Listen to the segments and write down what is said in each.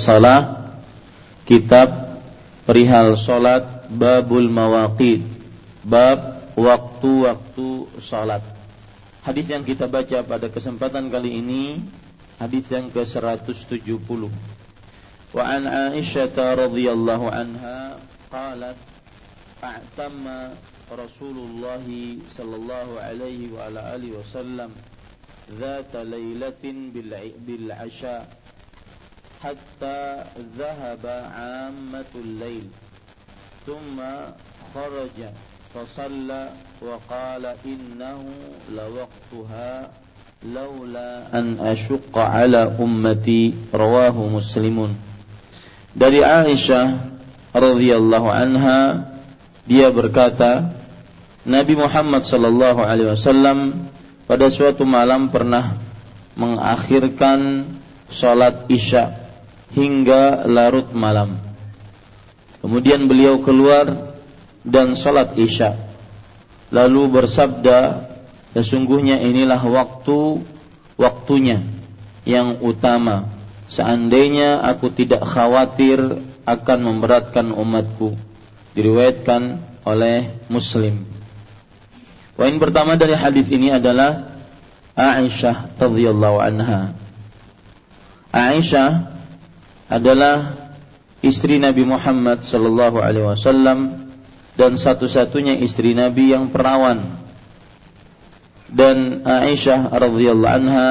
salah kitab perihal salat babul mawaqit bab waktu-waktu salat hadis yang kita baca pada kesempatan kali ini hadis yang ke-170 wa an Aisyah radhiyallahu anha qalat a'tamma Rasulullah sallallahu alaihi wa ala alihi wasallam ذات ليلة بالعشاء حتى ذهب عامة الليل ثم خرج فصلى وقال إنه لوقتها لولا أن أشق على أمتي رواه مسلم dari Aisyah radhiyallahu anha dia berkata Nabi Muhammad sallallahu alaihi wasallam pada suatu malam pernah mengakhirkan sholat isya hingga larut malam. Kemudian beliau keluar dan sholat isya. Lalu bersabda, sesungguhnya inilah waktu waktunya yang utama. Seandainya aku tidak khawatir akan memberatkan umatku. Diriwayatkan oleh Muslim. Poin pertama dari hadis ini adalah Aisyah radhiyallahu anha. Aisyah adalah istri Nabi Muhammad sallallahu alaihi wasallam dan satu-satunya istri Nabi yang perawan. Dan Aisyah radhiyallahu anha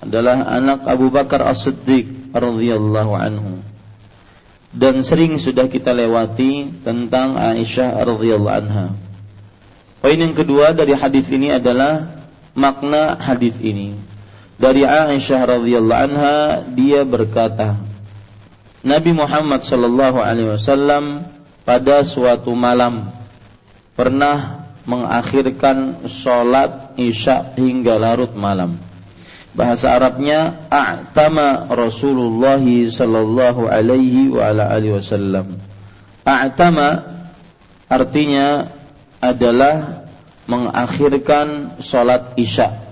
adalah anak Abu Bakar As-Siddiq radhiyallahu anhu. Dan sering sudah kita lewati tentang Aisyah radhiyallahu anha. Poin yang kedua dari hadis ini adalah makna hadis ini. Dari Aisyah radhiyallahu anha dia berkata, Nabi Muhammad sallallahu alaihi wasallam pada suatu malam pernah mengakhirkan sholat isya hingga larut malam. Bahasa Arabnya a'tama Rasulullah sallallahu alaihi wa ala alihi wasallam. A'tama artinya adalah mengakhirkan sholat isya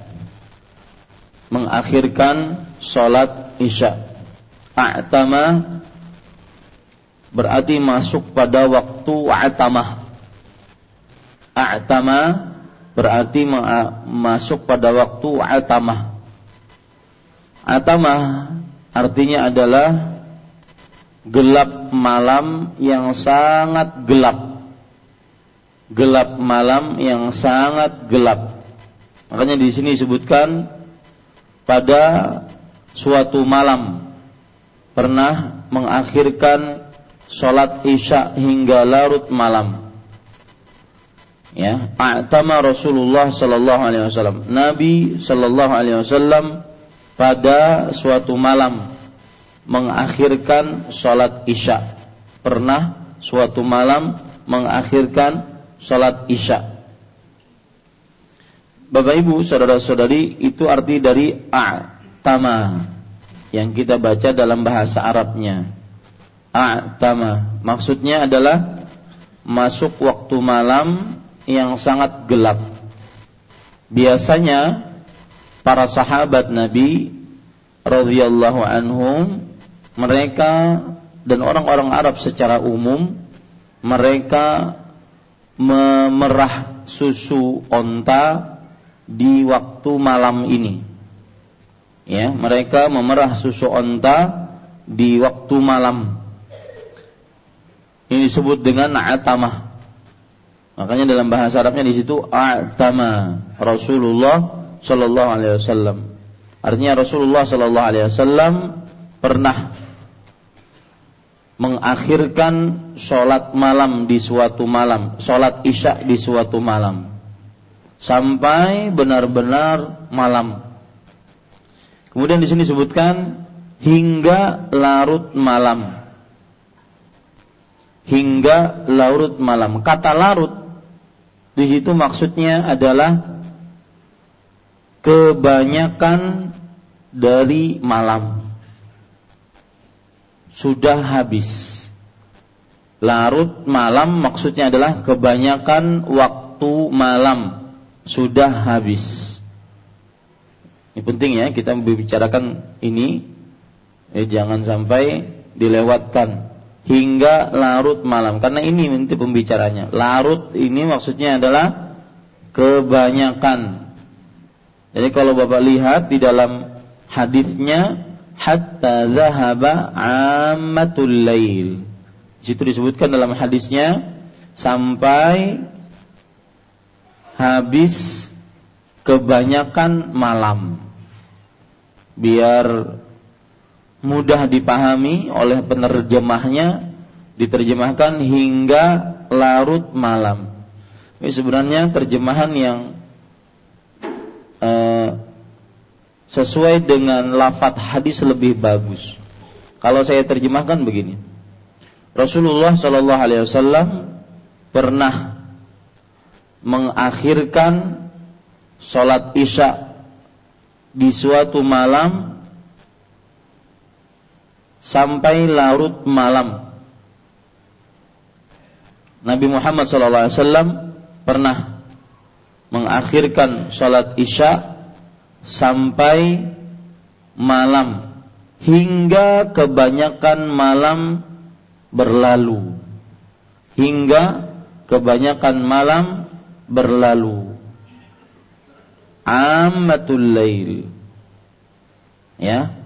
mengakhirkan sholat isya a'tama berarti masuk pada waktu a'tamah. A'tama berarti masuk pada waktu a'tamah. A'tamah artinya adalah gelap malam yang sangat gelap. Gelap malam yang sangat gelap. Makanya di sini disebutkan pada suatu malam pernah mengakhirkan sholat isya hingga larut malam. Ya, atama Rasulullah sallallahu alaihi wasallam. Nabi sallallahu alaihi wasallam pada suatu malam mengakhirkan sholat isya. Pernah suatu malam mengakhirkan sholat isya. Bapak Ibu, saudara-saudari, itu arti dari a'tama yang kita baca dalam bahasa Arabnya. A'tama maksudnya adalah masuk waktu malam yang sangat gelap. Biasanya para sahabat Nabi radhiyallahu anhum mereka dan orang-orang Arab secara umum mereka memerah susu onta di waktu malam ini. Ya, mereka memerah susu onta di waktu malam. Ini disebut dengan atamah. Makanya dalam bahasa Arabnya di situ atama Rasulullah Shallallahu Alaihi Wasallam. Artinya Rasulullah Shallallahu Alaihi Wasallam pernah mengakhirkan sholat malam di suatu malam, sholat isya di suatu malam, sampai benar-benar malam. Kemudian di sini disebutkan hingga larut malam. Hingga larut malam. Kata larut di situ maksudnya adalah kebanyakan dari malam sudah habis. Larut malam maksudnya adalah kebanyakan waktu malam sudah habis. Ini penting ya kita membicarakan ini Eh, jangan sampai dilewatkan hingga larut malam karena ini inti pembicaranya. Larut ini maksudnya adalah kebanyakan. Jadi kalau Bapak lihat di dalam hadisnya hatta zahaba ammatul lail. Di disebutkan dalam hadisnya sampai habis kebanyakan malam. Biar mudah dipahami oleh penerjemahnya diterjemahkan hingga larut malam. Ini sebenarnya terjemahan yang uh, sesuai dengan lafat hadis lebih bagus. Kalau saya terjemahkan begini, Rasulullah Shallallahu Alaihi Wasallam pernah mengakhirkan sholat isya di suatu malam sampai larut malam. Nabi Muhammad SAW pernah mengakhirkan sholat isya sampai malam hingga kebanyakan malam berlalu. Hingga kebanyakan malam berlalu. Ammatul lail. Ya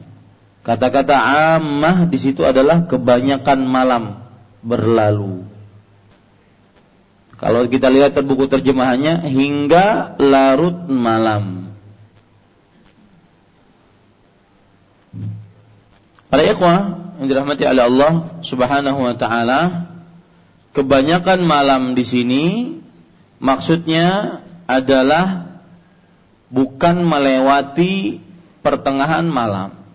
Kata-kata ammah di situ adalah kebanyakan malam berlalu. Kalau kita lihat buku terjemahannya hingga larut malam. Para ikhwah yang dirahmati oleh Allah Subhanahu wa taala, kebanyakan malam di sini maksudnya adalah bukan melewati pertengahan malam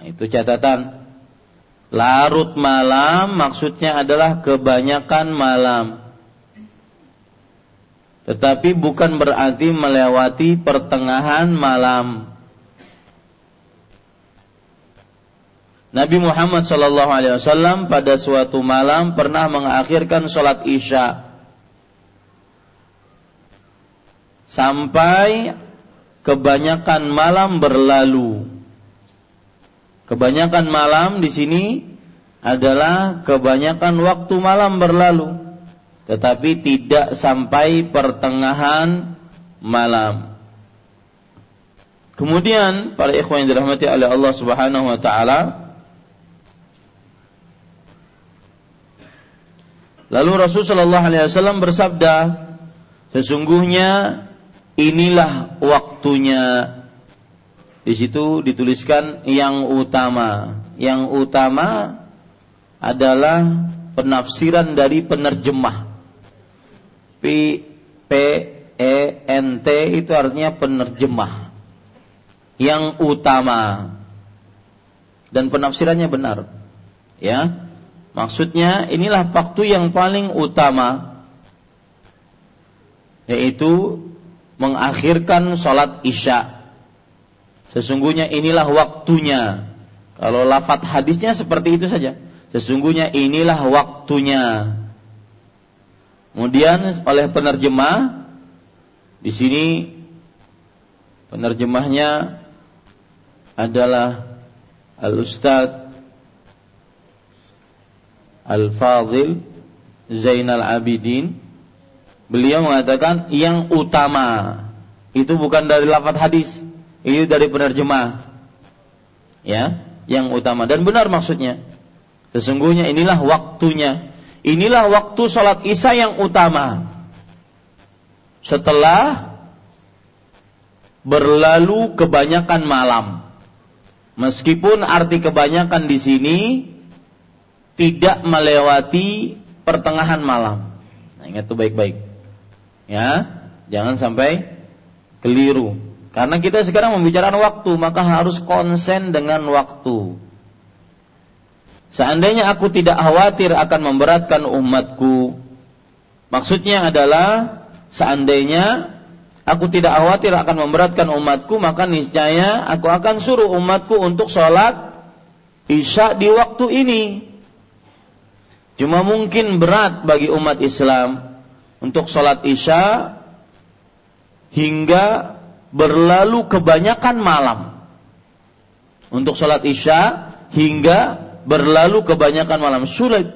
Nah, itu catatan. Larut malam maksudnya adalah kebanyakan malam. Tetapi bukan berarti melewati pertengahan malam. Nabi Muhammad Shallallahu Alaihi Wasallam pada suatu malam pernah mengakhirkan sholat isya sampai kebanyakan malam berlalu. Kebanyakan malam di sini adalah kebanyakan waktu malam berlalu, tetapi tidak sampai pertengahan malam. Kemudian para ikhwan yang dirahmati oleh Allah Subhanahu wa taala Lalu Rasul Shallallahu Alaihi Wasallam bersabda, sesungguhnya inilah waktunya di situ dituliskan yang utama. Yang utama adalah penafsiran dari penerjemah. P P E N T itu artinya penerjemah. Yang utama. Dan penafsirannya benar. Ya. Maksudnya inilah waktu yang paling utama yaitu mengakhirkan sholat isya Sesungguhnya inilah waktunya. Kalau lafat hadisnya seperti itu saja. Sesungguhnya inilah waktunya. Kemudian oleh penerjemah di sini penerjemahnya adalah Al-Ustadz Al-Fadhil Zainal Abidin Beliau mengatakan yang utama Itu bukan dari lafat hadis itu dari penerjemah. Ya, yang utama dan benar maksudnya. Sesungguhnya inilah waktunya. Inilah waktu sholat isya yang utama. Setelah berlalu kebanyakan malam. Meskipun arti kebanyakan di sini tidak melewati pertengahan malam. Nah, ingat itu baik-baik. Ya, jangan sampai keliru. Karena kita sekarang membicarakan waktu, maka harus konsen dengan waktu. Seandainya aku tidak khawatir akan memberatkan umatku, maksudnya adalah seandainya aku tidak khawatir akan memberatkan umatku, maka niscaya aku akan suruh umatku untuk sholat isya di waktu ini. Cuma mungkin berat bagi umat Islam untuk sholat isya hingga berlalu kebanyakan malam. untuk sholat isya hingga berlalu kebanyakan malam sulit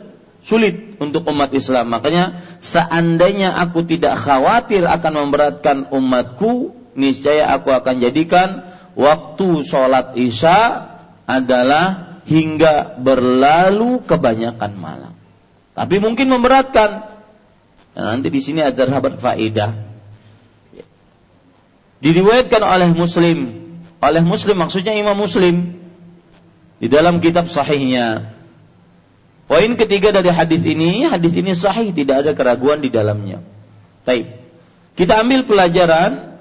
sulit untuk umat Islam. Makanya seandainya aku tidak khawatir akan memberatkan umatku, niscaya aku akan jadikan waktu sholat isya adalah hingga berlalu kebanyakan malam. Tapi mungkin memberatkan. Nah, nanti di sini ada sahabat faidah. Diriwayatkan oleh Muslim, oleh Muslim maksudnya Imam Muslim di dalam kitab sahihnya Poin ketiga dari hadis ini, hadis ini sahih, tidak ada keraguan di dalamnya. Baik. Kita ambil pelajaran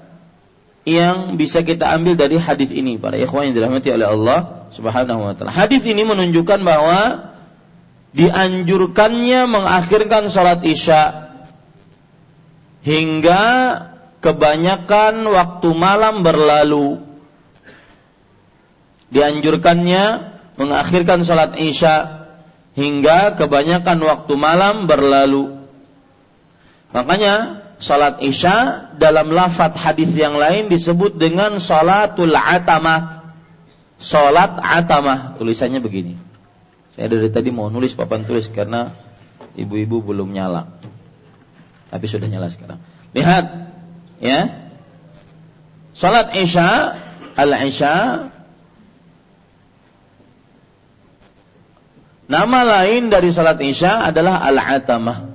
yang bisa kita ambil dari hadis ini para ikhwan yang dirahmati oleh Allah Subhanahu wa taala. Hadis ini menunjukkan bahwa dianjurkannya mengakhirkan sholat isya hingga kebanyakan waktu malam berlalu. Dianjurkannya mengakhirkan sholat isya hingga kebanyakan waktu malam berlalu. Makanya salat Isya dalam lafaz hadis yang lain disebut dengan salatul atamah. Salat atamah, tulisannya begini. Saya dari tadi mau nulis papan tulis karena ibu-ibu belum nyala. Tapi sudah nyala sekarang. Lihat ya. Salat Isya al-Isya Nama lain dari salat Isya adalah al-atamah.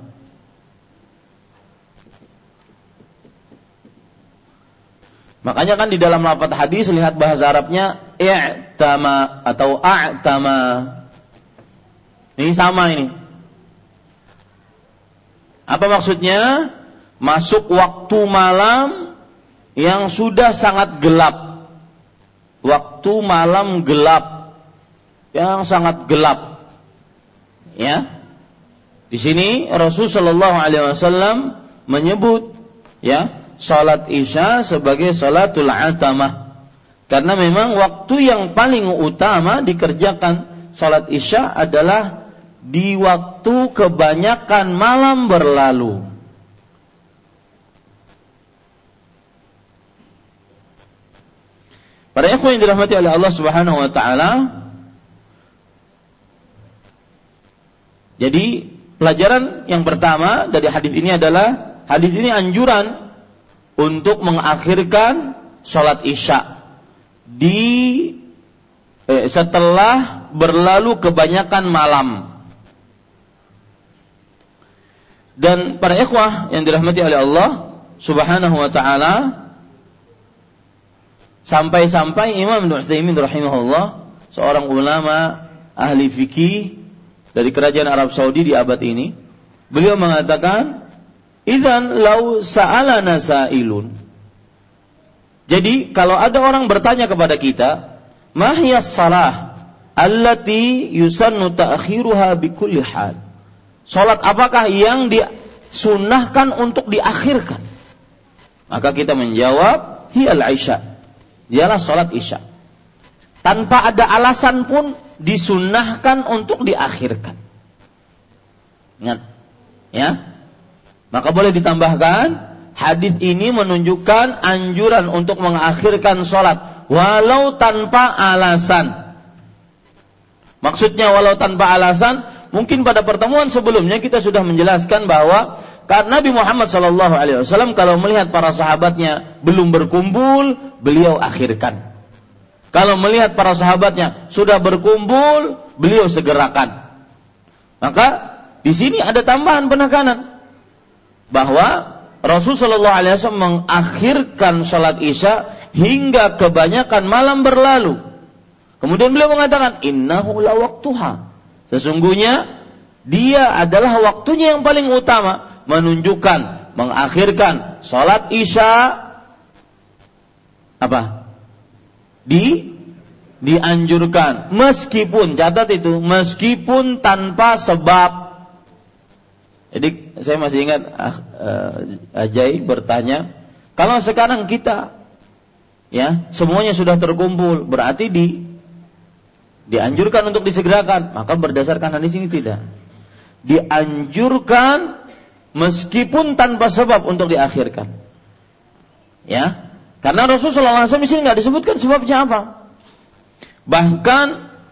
Makanya kan di dalam lafaz hadis lihat bahasa Arabnya i'tama atau a'tama. Ini sama ini. Apa maksudnya? Masuk waktu malam yang sudah sangat gelap. Waktu malam gelap. Yang sangat gelap ya di sini Rasul Shallallahu Alaihi Wasallam menyebut ya salat isya sebagai salatul atamah karena memang waktu yang paling utama dikerjakan salat isya adalah di waktu kebanyakan malam berlalu. Para ikhwan yang dirahmati oleh Allah Subhanahu wa taala, Jadi pelajaran yang pertama dari hadis ini adalah hadis ini anjuran untuk mengakhirkan sholat isya di eh, setelah berlalu kebanyakan malam. Dan para ikhwah yang dirahmati oleh Allah Subhanahu wa taala sampai-sampai Imam Ibnu Utsaimin rahimahullah seorang ulama ahli fikih dari kerajaan Arab Saudi di abad ini, beliau mengatakan, "Idzan lau sa'alana sa'ilun." Jadi kalau ada orang bertanya kepada kita, "Mahiyas salah allati yusannu ta'khiruha bikulli hal?" Salat apakah yang disunahkan untuk diakhirkan? Maka kita menjawab, "Hiyal Isya." Dialah salat Isya. Tanpa ada alasan pun disunahkan untuk diakhirkan. Ingat, ya. Maka boleh ditambahkan hadis ini menunjukkan anjuran untuk mengakhirkan sholat walau tanpa alasan. Maksudnya walau tanpa alasan, mungkin pada pertemuan sebelumnya kita sudah menjelaskan bahwa karena Nabi Muhammad Shallallahu Alaihi Wasallam kalau melihat para sahabatnya belum berkumpul, beliau akhirkan. Kalau melihat para sahabatnya sudah berkumpul, beliau segerakan. Maka di sini ada tambahan penekanan bahwa Rasulullah Shallallahu Alaihi Wasallam mengakhirkan sholat isya hingga kebanyakan malam berlalu. Kemudian beliau mengatakan, Innahu la waktuha. Sesungguhnya dia adalah waktunya yang paling utama menunjukkan mengakhirkan sholat isya apa? Di dianjurkan. Meskipun catat itu meskipun tanpa sebab. Jadi saya masih ingat ah, uh, Ajai bertanya kalau sekarang kita ya semuanya sudah terkumpul berarti di dianjurkan untuk disegerakan. Maka berdasarkan hadis ini tidak. Dianjurkan meskipun tanpa sebab untuk diakhirkan ya karena Rasulullah SAW di sini nggak disebutkan sebabnya apa. Bahkan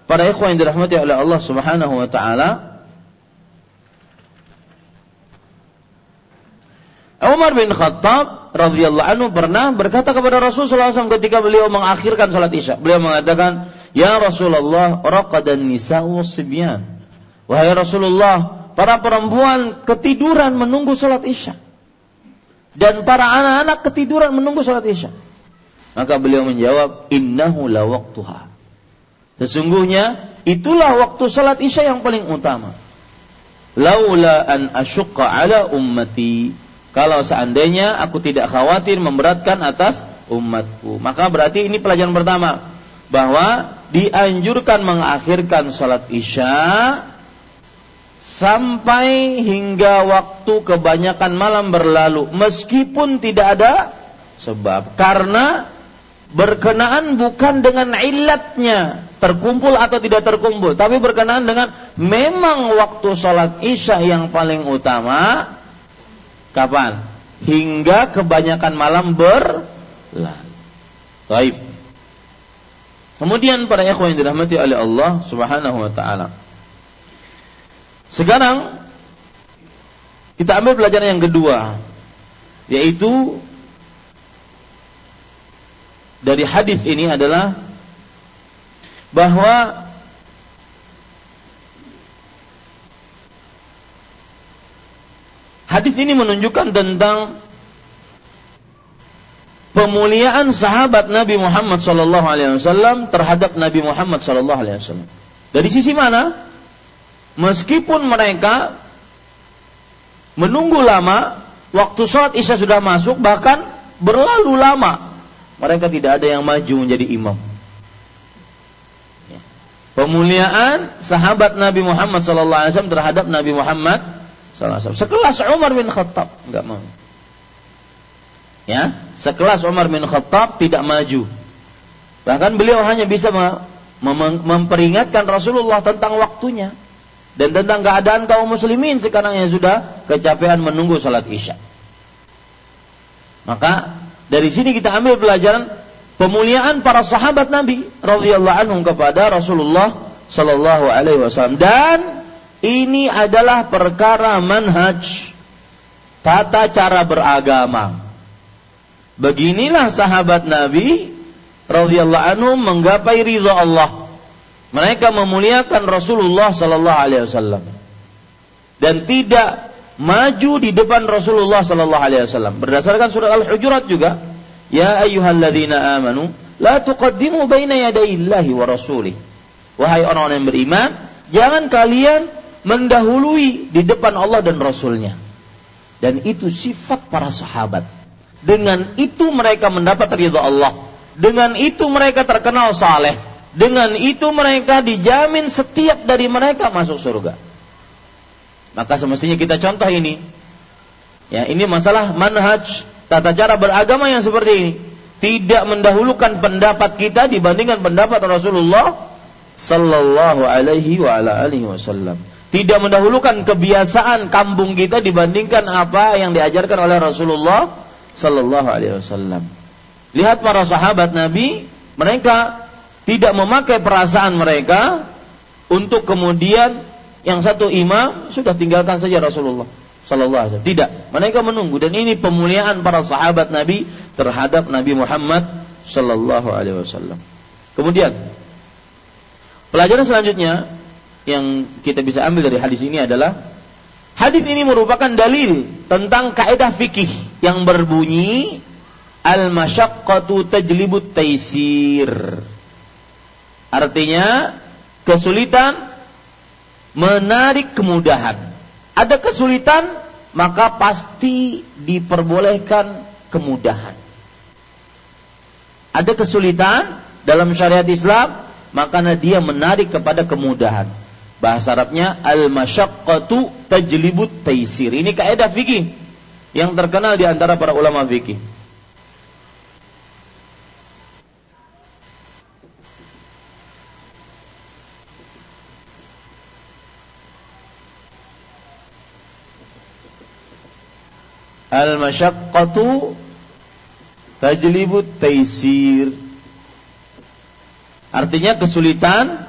para ikhwan yang dirahmati oleh Allah Subhanahu wa taala Umar bin Khattab radhiyallahu anhu pernah berkata kepada Rasulullah SAW ketika beliau mengakhirkan salat Isya. Beliau mengatakan, "Ya Rasulullah, raqadan nisa'u sibyan." Wahai Rasulullah, para perempuan ketiduran menunggu salat Isya. Dan para anak-anak ketiduran menunggu salat Isya. Maka beliau menjawab, "Innahu la waqtuha." Sesungguhnya itulah waktu salat Isya yang paling utama. Laula an asyqa ala ummati kalau seandainya aku tidak khawatir memberatkan atas umatku. Maka berarti ini pelajaran pertama bahwa dianjurkan mengakhirkan salat Isya sampai hingga waktu kebanyakan malam berlalu meskipun tidak ada sebab karena berkenaan bukan dengan ilatnya terkumpul atau tidak terkumpul tapi berkenaan dengan memang waktu sholat isya yang paling utama Kapan? Hingga kebanyakan malam berlalu. Baik. Kemudian para ikhwan yang dirahmati oleh Allah Subhanahu wa taala. Sekarang kita ambil pelajaran yang kedua yaitu dari hadis ini adalah bahwa Hadis ini menunjukkan tentang pemuliaan sahabat Nabi Muhammad wasallam terhadap Nabi Muhammad wasallam. Dari sisi mana? Meskipun mereka menunggu lama, waktu sholat isya sudah masuk, bahkan berlalu lama, mereka tidak ada yang maju menjadi imam. Ya. Pemuliaan sahabat Nabi Muhammad wasallam terhadap Nabi Muhammad satu sekelas Umar bin Khattab nggak mau ya sekelas Umar bin Khattab tidak maju bahkan beliau hanya bisa memperingatkan Rasulullah tentang waktunya dan tentang keadaan kaum muslimin sekarang yang sudah kecapean menunggu salat isya maka dari sini kita ambil pelajaran pemuliaan para sahabat Nabi radhiyallahu anhum kepada Rasulullah sallallahu alaihi wasallam dan ini adalah perkara manhaj tata cara beragama. Beginilah sahabat Nabi radhiyallahu anhu menggapai ridha Allah. Mereka memuliakan Rasulullah sallallahu alaihi wasallam dan tidak maju di depan Rasulullah sallallahu alaihi wasallam. Berdasarkan surat Al-Hujurat juga, ya ayyuhalladzina amanu la tuqaddimu baina yadayillahi wa rasulih. Wahai orang-orang yang beriman, jangan kalian mendahului di depan Allah dan Rasulnya. Dan itu sifat para sahabat. Dengan itu mereka mendapat ridha Allah. Dengan itu mereka terkenal saleh. Dengan itu mereka dijamin setiap dari mereka masuk surga. Maka semestinya kita contoh ini. Ya, ini masalah manhaj tata cara beragama yang seperti ini. Tidak mendahulukan pendapat kita dibandingkan pendapat Rasulullah sallallahu alaihi wa ala alihi wasallam tidak mendahulukan kebiasaan kampung kita dibandingkan apa yang diajarkan oleh Rasulullah sallallahu alaihi wasallam. Lihat para sahabat Nabi, mereka tidak memakai perasaan mereka untuk kemudian yang satu imam sudah tinggalkan saja Rasulullah sallallahu alaihi wasallam. Tidak, mereka menunggu dan ini pemuliaan para sahabat Nabi terhadap Nabi Muhammad sallallahu alaihi wasallam. Kemudian pelajaran selanjutnya yang kita bisa ambil dari hadis ini adalah hadis ini merupakan dalil tentang kaidah fikih yang berbunyi al masyaqqatu tajlibut taisir. Artinya kesulitan menarik kemudahan. Ada kesulitan maka pasti diperbolehkan kemudahan. Ada kesulitan dalam syariat Islam, maka dia menarik kepada kemudahan. Bahasa Arabnya al-masyaqqatu tajlibut taisir. Ini kaidah fikih yang terkenal di antara para ulama fikih. Al-masyaqqatu tajlibut taisir. Artinya kesulitan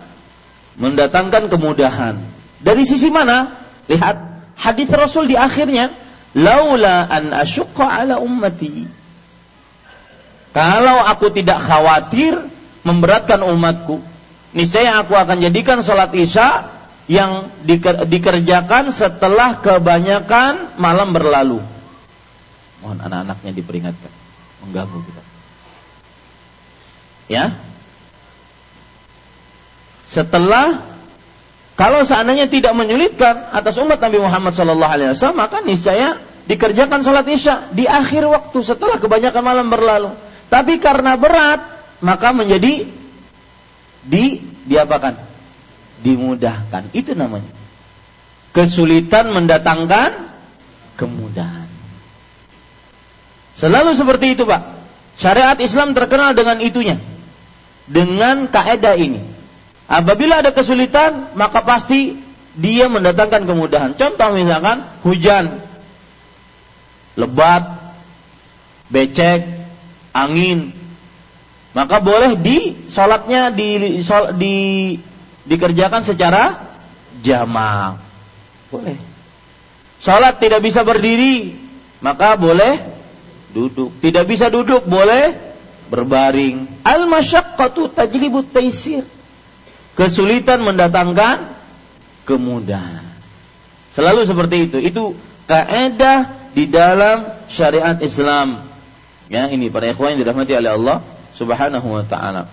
mendatangkan kemudahan. Dari sisi mana? Lihat hadis Rasul di akhirnya, "Laula an asyqa ala ummati." Kalau aku tidak khawatir memberatkan umatku, niscaya aku akan jadikan sholat isya yang dikerjakan setelah kebanyakan malam berlalu. Mohon anak-anaknya diperingatkan, mengganggu kita. Ya, setelah kalau seandainya tidak menyulitkan atas umat Nabi Muhammad Sallallahu Alaihi Wasallam maka niscaya dikerjakan sholat isya di akhir waktu setelah kebanyakan malam berlalu. Tapi karena berat maka menjadi di diapakan? Dimudahkan. Itu namanya. Kesulitan mendatangkan kemudahan. Selalu seperti itu, Pak. Syariat Islam terkenal dengan itunya. Dengan kaedah ini. Apabila ada kesulitan, maka pasti dia mendatangkan kemudahan. Contoh misalkan hujan, lebat, becek, angin, maka boleh di sholatnya di, sol, di dikerjakan secara jamak. Boleh. Sholat tidak bisa berdiri, maka boleh duduk. Tidak bisa duduk, boleh berbaring. Al masyaqqatu tajlibut taisir Kesulitan mendatangkan kemudahan. Selalu seperti itu. Itu kaidah di dalam syariat Islam. Ya, ini para ikhwan yang dirahmati oleh Allah Subhanahu wa taala.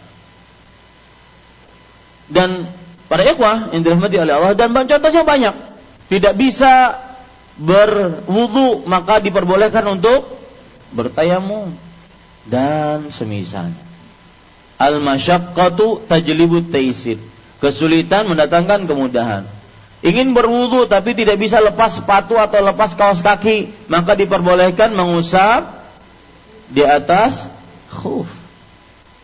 Dan para ikhwah yang dirahmati oleh Allah dan contohnya banyak. Tidak bisa berwudu maka diperbolehkan untuk bertayamum dan semisalnya. Al-masyaqqatu tajlibut taisir. Kesulitan mendatangkan kemudahan. Ingin berwudu tapi tidak bisa lepas sepatu atau lepas kaos kaki, maka diperbolehkan mengusap di atas khuf.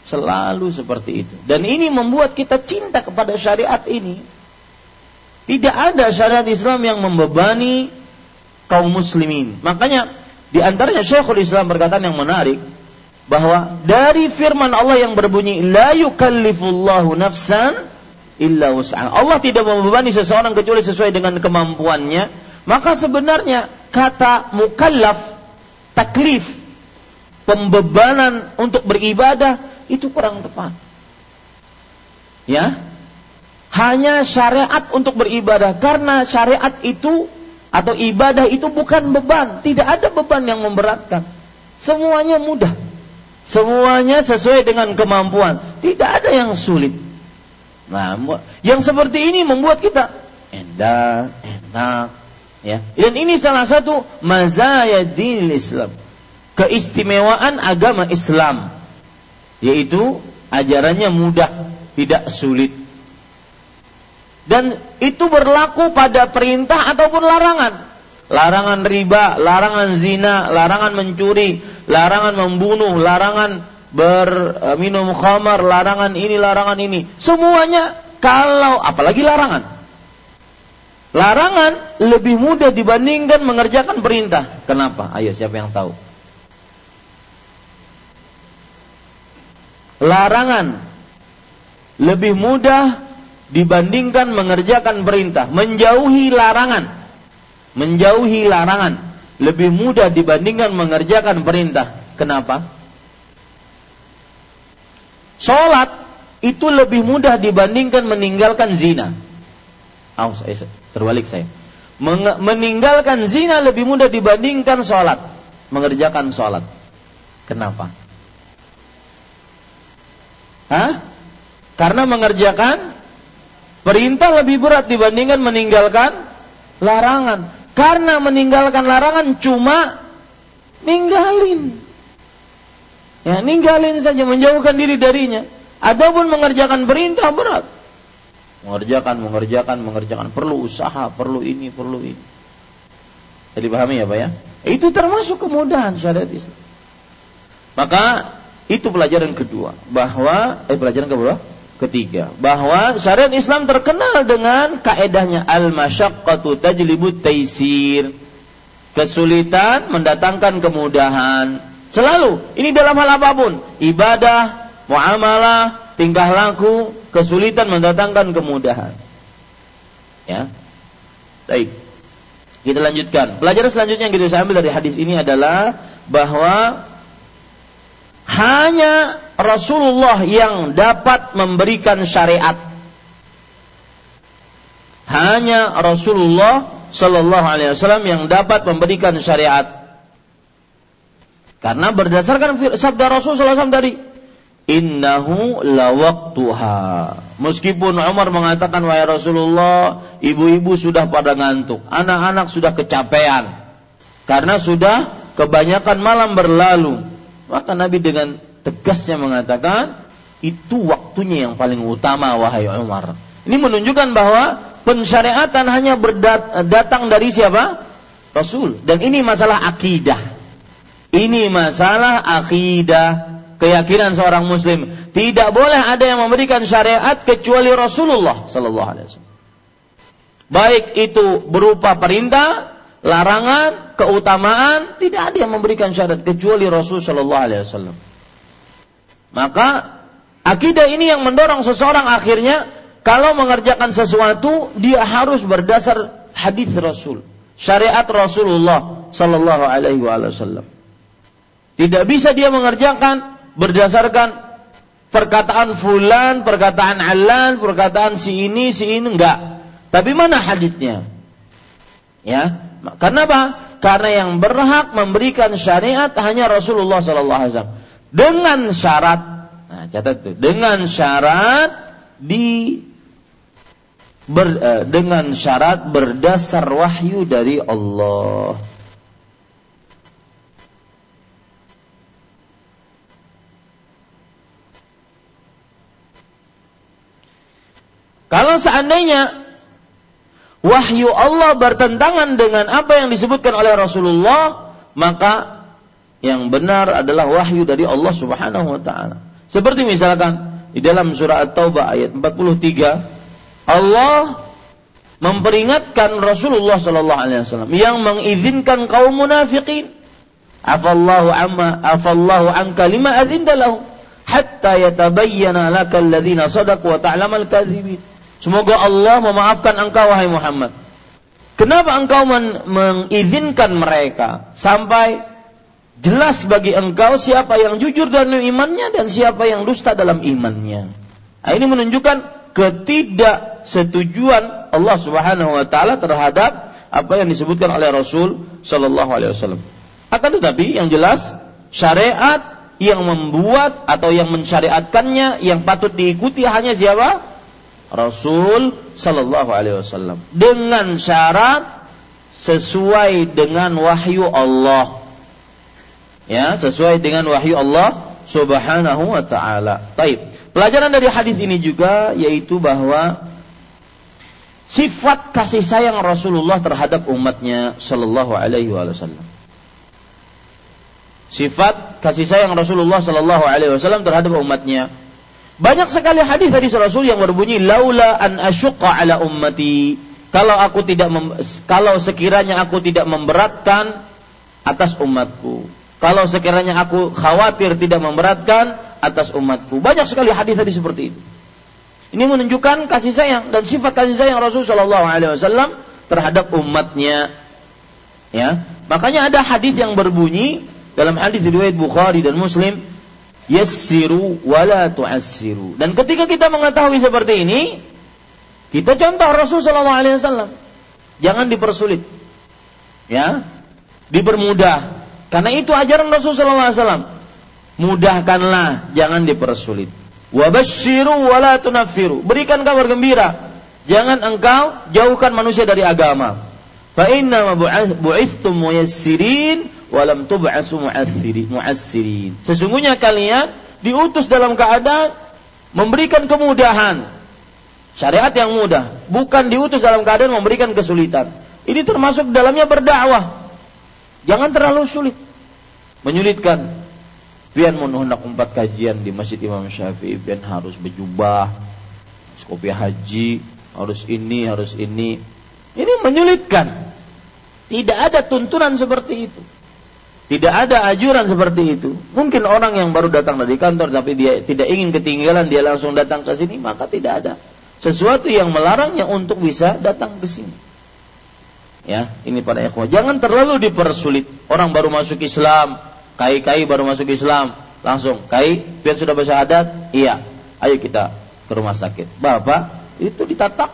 Selalu seperti itu. Dan ini membuat kita cinta kepada syariat ini. Tidak ada syariat Islam yang membebani kaum muslimin. Makanya di antaranya Syekhul Islam berkata yang menarik bahwa dari firman Allah yang berbunyi la yukallifullahu nafsan illa. Allah tidak membebani seseorang kecuali sesuai dengan kemampuannya. Maka sebenarnya kata mukallaf, taklif, pembebanan untuk beribadah itu kurang tepat. Ya. Hanya syariat untuk beribadah karena syariat itu atau ibadah itu bukan beban, tidak ada beban yang memberatkan. Semuanya mudah. Semuanya sesuai dengan kemampuan, tidak ada yang sulit. Nah, yang seperti ini membuat kita enak, enak, ya. Dan ini salah satu mazaya din Islam. Keistimewaan agama Islam yaitu ajarannya mudah, tidak sulit. Dan itu berlaku pada perintah ataupun larangan. Larangan riba, larangan zina, larangan mencuri, larangan membunuh, larangan berminum khamar, larangan ini, larangan ini. Semuanya kalau apalagi larangan. Larangan lebih mudah dibandingkan mengerjakan perintah. Kenapa? Ayo siapa yang tahu? Larangan lebih mudah dibandingkan mengerjakan perintah. Menjauhi larangan. Menjauhi larangan lebih mudah dibandingkan mengerjakan perintah. Kenapa? Sholat itu lebih mudah dibandingkan meninggalkan zina. Oh, terbalik saya. meninggalkan zina lebih mudah dibandingkan sholat. Mengerjakan sholat. Kenapa? Hah? Karena mengerjakan perintah lebih berat dibandingkan meninggalkan larangan. Karena meninggalkan larangan cuma ninggalin. Ya, ninggalin saja, menjauhkan diri darinya. Adapun mengerjakan perintah berat. Mengerjakan, mengerjakan, mengerjakan. Perlu usaha, perlu ini, perlu ini. Jadi pahami ya Pak ya? Itu termasuk kemudahan syariat Islam. Maka itu pelajaran kedua. Bahwa, eh pelajaran kedua? Ketiga. Bahwa syariat Islam terkenal dengan kaedahnya al-masyaqqatu tajlibut taisir. Kesulitan mendatangkan kemudahan Selalu. Ini dalam hal apa pun. Ibadah, muamalah, tingkah laku, kesulitan mendatangkan kemudahan. Ya. Baik. Kita lanjutkan. Pelajaran selanjutnya yang kita ambil dari hadis ini adalah bahwa hanya Rasulullah yang dapat memberikan syariat. Hanya Rasulullah Shallallahu Alaihi Wasallam yang dapat memberikan syariat. Karena berdasarkan sabda Rasulullah SAW tadi, Innahu lawaktuha. Meskipun Umar mengatakan wahai Rasulullah, ibu-ibu sudah pada ngantuk, anak-anak sudah kecapean karena sudah kebanyakan malam berlalu. Maka Nabi dengan tegasnya mengatakan, itu waktunya yang paling utama wahai Umar. Ini menunjukkan bahwa pensyariatan hanya datang dari siapa? Rasul. Dan ini masalah akidah. Ini masalah akidah keyakinan seorang muslim. Tidak boleh ada yang memberikan syariat kecuali Rasulullah sallallahu alaihi wasallam. Baik itu berupa perintah, larangan, keutamaan, tidak ada yang memberikan syariat kecuali Rasul sallallahu alaihi wasallam. Maka akidah ini yang mendorong seseorang akhirnya kalau mengerjakan sesuatu dia harus berdasar hadis Rasul, syariat Rasulullah sallallahu alaihi wasallam. Tidak bisa dia mengerjakan berdasarkan perkataan fulan, perkataan alan, perkataan si ini, si ini enggak. Tapi mana hadisnya? Ya, karena apa? Karena yang berhak memberikan syariat hanya Rasulullah sallallahu alaihi wasallam. Dengan syarat, nah catat tuh, dengan syarat di ber, eh, dengan syarat berdasar wahyu dari Allah. Kalau seandainya wahyu Allah bertentangan dengan apa yang disebutkan oleh Rasulullah, maka yang benar adalah wahyu dari Allah Subhanahu wa taala. Seperti misalkan di dalam surah At-Taubah ayat 43, Allah memperingatkan Rasulullah sallallahu alaihi wasallam yang mengizinkan kaum munafikin afallahu amma afallahu anka lima adzinta hatta yatabayyana lakal ladzina sadaqu wa ta'lamal kadzibin Semoga Allah memaafkan engkau wahai Muhammad. Kenapa engkau men mengizinkan mereka sampai jelas bagi engkau siapa yang jujur dalam imannya dan siapa yang dusta dalam imannya. Nah, ini menunjukkan ketidaksetujuan Allah Subhanahu wa taala terhadap apa yang disebutkan oleh Rasul sallallahu alaihi wasallam. Akan tetapi yang jelas syariat yang membuat atau yang mensyariatkannya yang patut diikuti hanya siapa? Rasul Sallallahu Alaihi Wasallam dengan syarat sesuai dengan wahyu Allah. Ya, sesuai dengan wahyu Allah Subhanahu wa taala. Baik. Pelajaran dari hadis ini juga yaitu bahwa sifat kasih sayang Rasulullah terhadap umatnya sallallahu alaihi wasallam. Sifat kasih sayang Rasulullah sallallahu alaihi wasallam terhadap umatnya banyak sekali hadis dari Rasul yang berbunyi laula an asyqa ala ummati. Kalau aku tidak mem, kalau sekiranya aku tidak memberatkan atas umatku. Kalau sekiranya aku khawatir tidak memberatkan atas umatku. Banyak sekali hadis tadi seperti itu. Ini menunjukkan kasih sayang dan sifat kasih sayang Rasul Shallallahu Alaihi Wasallam terhadap umatnya. Ya, makanya ada hadis yang berbunyi dalam hadis riwayat Bukhari dan Muslim yassiru wala tu'assiru. Dan ketika kita mengetahui seperti ini, kita contoh Rasul sallallahu alaihi wasallam. Jangan dipersulit. Ya. Dipermudah. Karena itu ajaran Rasul sallallahu alaihi wasallam. Mudahkanlah, jangan dipersulit. Wabashiru wala tunaffiru. Berikan kabar gembira. Jangan engkau jauhkan manusia dari agama. Fa inna bu'istum muyassirin walam tub'asu mu'assirin. Sesungguhnya kalian diutus dalam keadaan memberikan kemudahan. Syariat yang mudah, bukan diutus dalam keadaan memberikan kesulitan. Ini termasuk dalamnya berdakwah. Jangan terlalu sulit. Menyulitkan. Pian mau hendak empat kajian di Masjid Imam Syafi'i, pian harus berjubah, kopi haji, harus ini, harus ini. Ini menyulitkan. Tidak ada tuntunan seperti itu. Tidak ada ajuran seperti itu. Mungkin orang yang baru datang dari kantor tapi dia tidak ingin ketinggalan, dia langsung datang ke sini, maka tidak ada sesuatu yang melarangnya untuk bisa datang ke sini. Ya, ini pada ikhwah. Jangan terlalu dipersulit. Orang baru masuk Islam, kai-kai baru masuk Islam, langsung kai, biar sudah adat, iya. Ayo kita ke rumah sakit. Bapak, itu ditatak.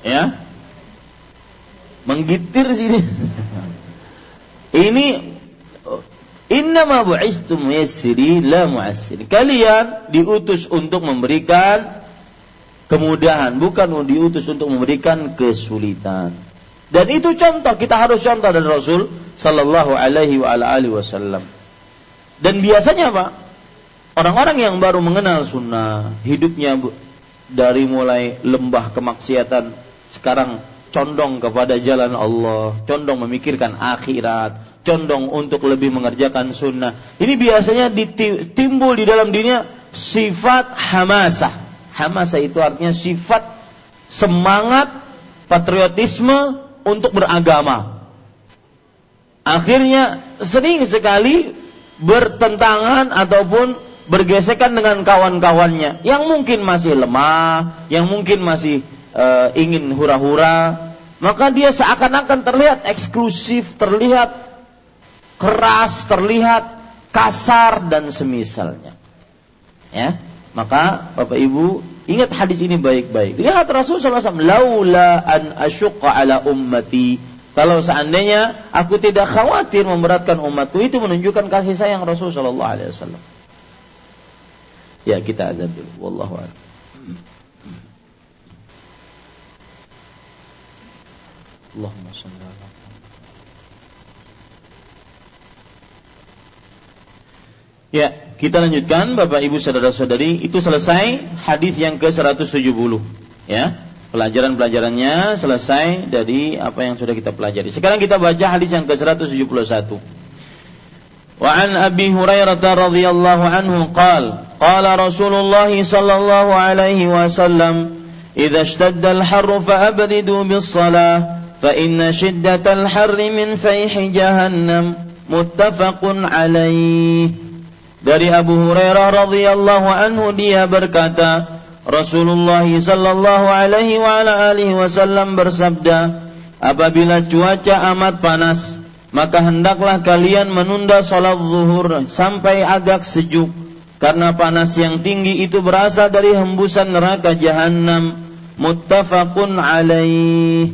Ya, menggitir sini. Ini innama bu'istum muyassiri la mu'assir. Kalian diutus untuk memberikan kemudahan, bukan diutus untuk memberikan kesulitan. Dan itu contoh, kita harus contoh dari Rasul sallallahu alaihi wa alihi wasallam. Dan biasanya apa? Orang-orang yang baru mengenal sunnah, hidupnya dari mulai lembah kemaksiatan, sekarang condong kepada jalan Allah, condong memikirkan akhirat, condong untuk lebih mengerjakan sunnah. Ini biasanya timbul di dalam dirinya sifat hamasah. Hamasah itu artinya sifat semangat patriotisme untuk beragama. Akhirnya sering sekali bertentangan ataupun bergesekan dengan kawan-kawannya yang mungkin masih lemah, yang mungkin masih uh, ingin hura-hura, maka dia seakan-akan terlihat eksklusif, terlihat keras, terlihat kasar dan semisalnya. Ya, maka Bapak Ibu ingat hadis ini baik-baik. Lihat Rasulullah SAW, laula an asyqa ala ummati. Kalau seandainya aku tidak khawatir memberatkan umatku itu menunjukkan kasih sayang Rasulullah SAW. Ya kita azab dulu. Wallahu a'lam. Allahumma salli ala Ya, kita lanjutkan Bapak Ibu saudara-saudari, itu selesai hadis yang ke-170. Ya. Pelajaran-pelajarannya selesai dari apa yang sudah kita pelajari. Sekarang kita baca hadis yang ke-171. Wa an Abi Hurairah radhiyallahu anhu qala qala Rasulullah sallallahu alaihi wasallam idza ishtadda al-harru fa abdidu bis-salah فإن شدة الحر من فيح جهنم متفق عليه dari Abu Hurairah radhiyallahu anhu dia berkata Rasulullah sallallahu alaihi wa ala alihi wasallam bersabda apabila cuaca amat panas maka hendaklah kalian menunda salat zuhur sampai agak sejuk karena panas yang tinggi itu berasal dari hembusan neraka jahanam muttafaqun alaih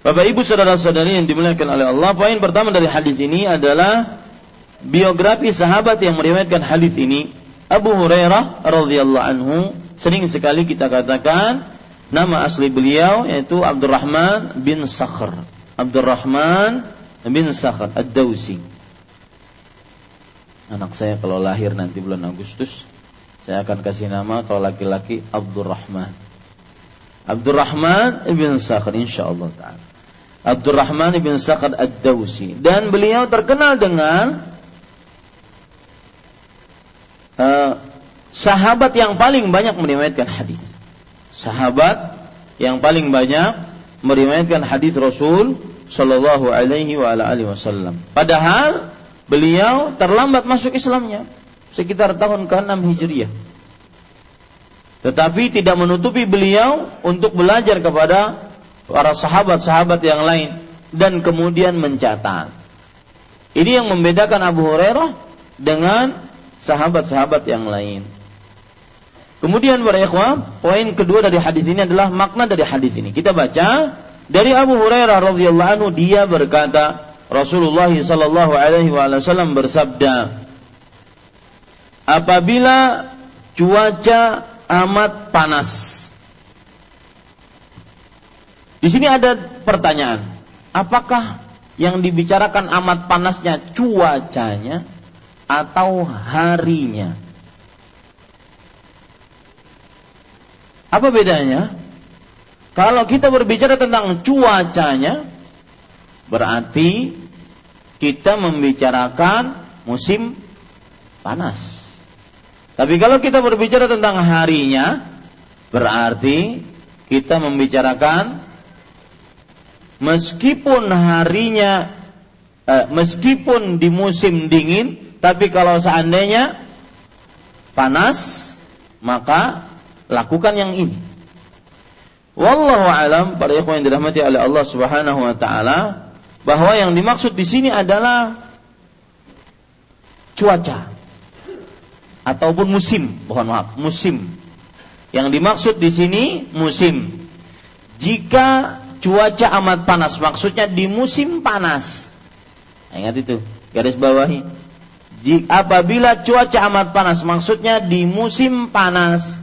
Bapak Ibu saudara-saudari yang dimuliakan oleh Allah, poin pertama dari hadis ini adalah biografi sahabat yang meriwayatkan hadis ini. Abu Hurairah radhiyallahu anhu sering sekali kita katakan nama asli beliau yaitu Abdurrahman bin Sakhr. Abdurrahman bin Sakhr Ad-Dausi. Anak saya kalau lahir nanti bulan Agustus, saya akan kasih nama kalau laki-laki Abdurrahman. Abdurrahman bin Sakhr insyaallah taala. Abdurrahman bin Sakhr Ad-Dawsi dan beliau terkenal dengan uh, sahabat yang paling banyak meriwayatkan hadis. Sahabat yang paling banyak meriwayatkan hadis Rasul Shallallahu Alaihi wa alihi Wasallam. Padahal beliau terlambat masuk Islamnya sekitar tahun ke-6 Hijriah. Tetapi tidak menutupi beliau untuk belajar kepada para sahabat-sahabat yang lain dan kemudian mencatat. Ini yang membedakan Abu Hurairah dengan sahabat-sahabat yang lain. Kemudian para ikhwah, poin kedua dari hadis ini adalah makna dari hadis ini. Kita baca dari Abu Hurairah radhiyallahu anhu dia berkata, Rasulullah sallallahu alaihi wasallam bersabda, apabila cuaca amat panas di sini ada pertanyaan, apakah yang dibicarakan amat panasnya cuacanya atau harinya? Apa bedanya? Kalau kita berbicara tentang cuacanya, berarti kita membicarakan musim panas. Tapi kalau kita berbicara tentang harinya, berarti kita membicarakan meskipun harinya eh, meskipun di musim dingin, tapi kalau seandainya panas, maka lakukan yang ini. Wallahu alam para ikhwan yang dirahmati oleh Allah Subhanahu wa taala bahwa yang dimaksud di sini adalah cuaca ataupun musim, mohon maaf, musim. Yang dimaksud di sini musim. Jika cuaca amat panas, maksudnya di musim panas. Ingat itu, garis bawahi. Jika apabila cuaca amat panas, maksudnya di musim panas.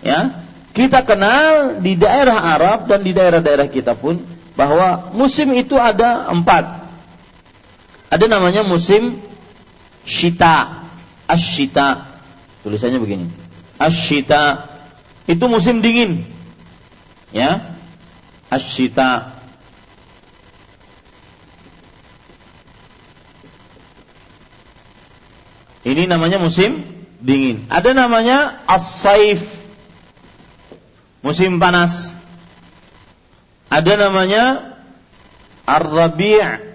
Ya, kita kenal di daerah Arab dan di daerah-daerah kita pun bahwa musim itu ada empat. Ada namanya musim syita, asyita. Tulisannya begini. Asyita itu musim dingin. Ya. Asyita Ini namanya musim dingin. Ada namanya as-saif. Musim panas. Ada namanya ar-rabi'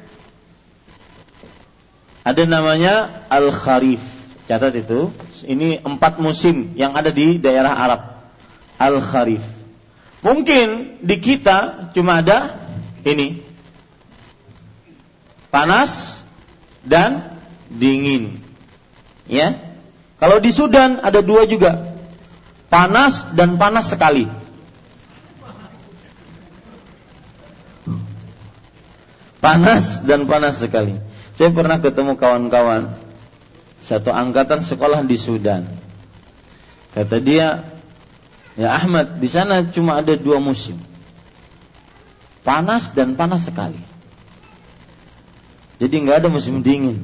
Ada namanya al-kharif. Catat itu. Ini empat musim yang ada di daerah Arab. Al-kharif. Mungkin di kita cuma ada ini. Panas dan dingin. Ya. Kalau di Sudan ada dua juga. Panas dan panas sekali. Panas dan panas sekali. Saya pernah ketemu kawan-kawan satu angkatan sekolah di Sudan. Kata dia, "Ya Ahmad, di sana cuma ada dua musim. Panas dan panas sekali. Jadi nggak ada musim dingin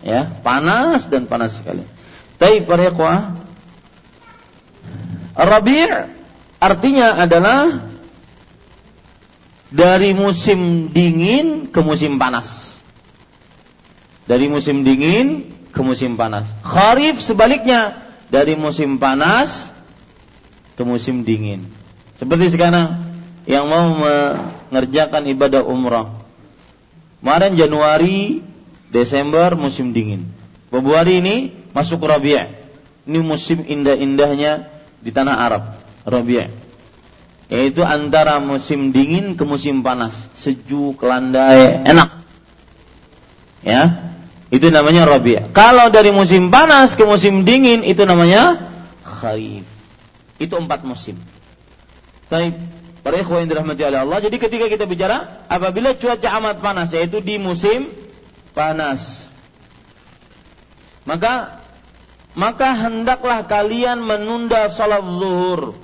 ya panas dan panas sekali. Tapi para ikhwah, Rabi' artinya adalah dari musim dingin ke musim panas. Dari musim dingin ke musim panas. Kharif sebaliknya dari musim panas ke musim dingin. Seperti sekarang yang mau mengerjakan ibadah umrah. Kemarin Januari Desember musim dingin. Februari ini masuk Rabi'. Ini musim indah-indahnya di tanah Arab, Rabi'. Yaitu antara musim dingin ke musim panas, sejuk, landai, enak. Ya. Itu namanya Rabi'. Kalau dari musim panas ke musim dingin itu namanya Kharif. Itu empat musim. Baik, para ikhwan yang dirahmati oleh Allah. Jadi ketika kita bicara apabila cuaca amat panas yaitu di musim panas. Maka maka hendaklah kalian menunda salat zuhur.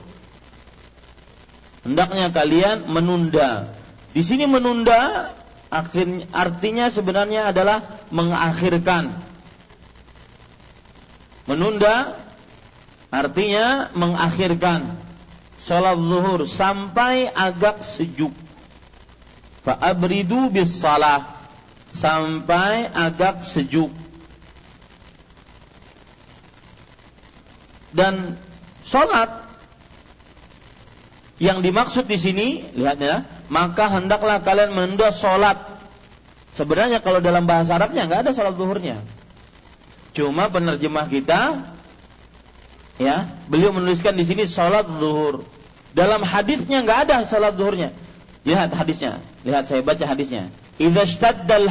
Hendaknya kalian menunda. Di sini menunda akhirnya artinya sebenarnya adalah mengakhirkan. Menunda artinya mengakhirkan salat zuhur sampai agak sejuk. Fa'abridu bis salah sampai agak sejuk. Dan sholat yang dimaksud di sini, lihat ya, maka hendaklah kalian menunda sholat. Sebenarnya kalau dalam bahasa Arabnya nggak ada sholat zuhurnya. Cuma penerjemah kita, ya, beliau menuliskan di sini sholat zuhur. Dalam hadisnya nggak ada sholat zuhurnya. Lihat hadisnya, lihat saya baca hadisnya. Idza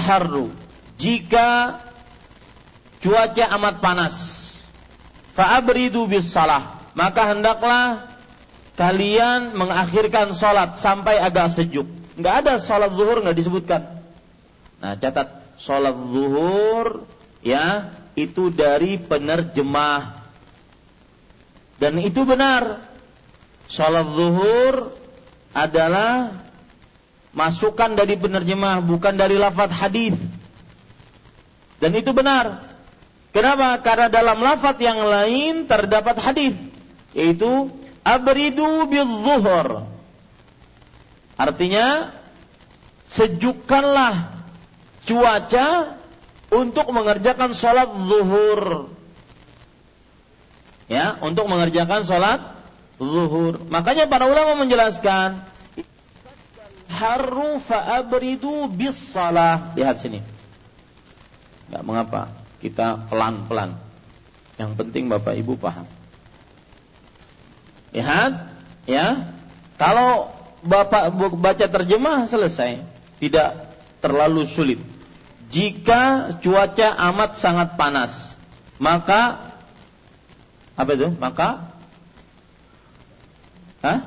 harru jika cuaca amat panas fa'abridu bis salah maka hendaklah kalian mengakhirkan sholat sampai agak sejuk. Enggak ada sholat zuhur nggak disebutkan. Nah catat sholat zuhur ya itu dari penerjemah dan itu benar. Sholat zuhur adalah masukan dari penerjemah bukan dari lafaz hadis. Dan itu benar. Kenapa? Karena dalam lafaz yang lain terdapat hadis yaitu abridu zuhur. Artinya sejukkanlah cuaca untuk mengerjakan sholat zuhur. Ya, untuk mengerjakan sholat zuhur. Makanya para ulama menjelaskan harru fa'abridu bis salah. Lihat sini. Enggak mengapa, kita pelan-pelan. Yang penting Bapak Ibu paham. Lihat, ya. Kalau Bapak baca terjemah selesai, tidak terlalu sulit. Jika cuaca amat sangat panas, maka apa itu? Maka Hah?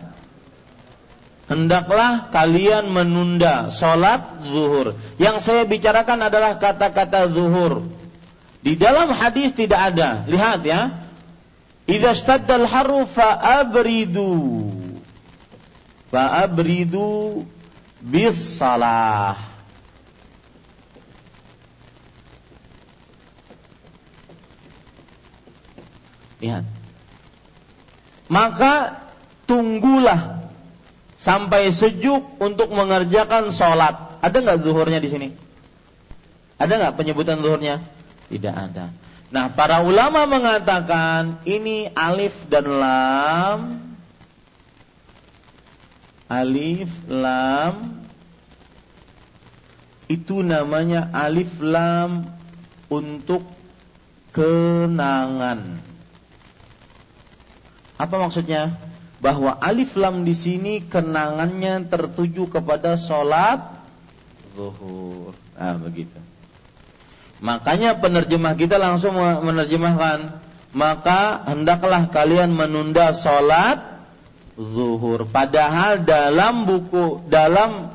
Hendaklah kalian menunda sholat zuhur. Yang saya bicarakan adalah kata-kata zuhur. Di dalam hadis tidak ada. Lihat ya. Idza staddal haru fa'abridu. Fa'abridu bis salah. Lihat. Maka tunggulah sampai sejuk untuk mengerjakan sholat. Ada nggak zuhurnya di sini? Ada nggak penyebutan zuhurnya? Tidak ada. Nah, para ulama mengatakan ini alif dan lam, alif lam itu namanya alif lam untuk kenangan. Apa maksudnya? bahwa alif lam di sini kenangannya tertuju kepada sholat zuhur. Ah begitu. Makanya penerjemah kita langsung menerjemahkan maka hendaklah kalian menunda sholat zuhur. Padahal dalam buku dalam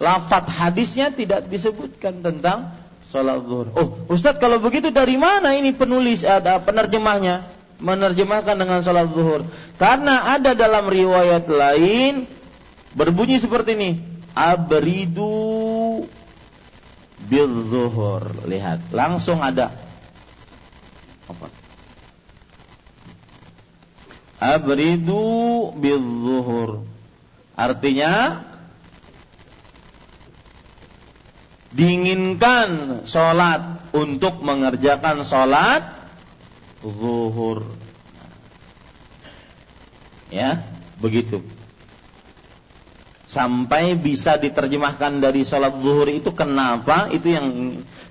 lafat hadisnya tidak disebutkan tentang sholat zuhur. Oh, Ustadz kalau begitu dari mana ini penulis ada penerjemahnya? Menerjemahkan dengan sholat zuhur. Karena ada dalam riwayat lain berbunyi seperti ini. Abridu bil zuhur. Lihat, langsung ada apa? Abridu bil zuhur. Artinya dinginkan sholat untuk mengerjakan sholat zuhur. Ya, begitu. Sampai bisa diterjemahkan dari sholat zuhur itu kenapa? Itu yang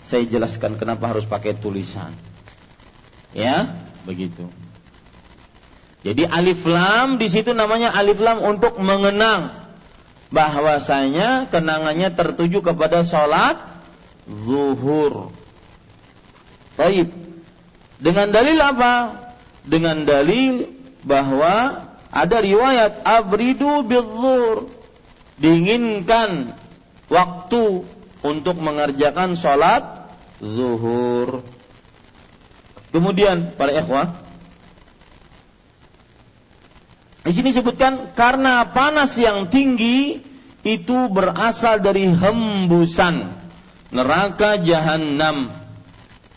saya jelaskan kenapa harus pakai tulisan. Ya, begitu. Jadi alif lam di situ namanya alif lam untuk mengenang bahwasanya kenangannya tertuju kepada sholat zuhur. Baik. Dengan dalil apa? Dengan dalil bahwa ada riwayat abridu bidzur dinginkan waktu untuk mengerjakan sholat zuhur. Kemudian para ikhwah di sini sebutkan karena panas yang tinggi itu berasal dari hembusan neraka jahanam.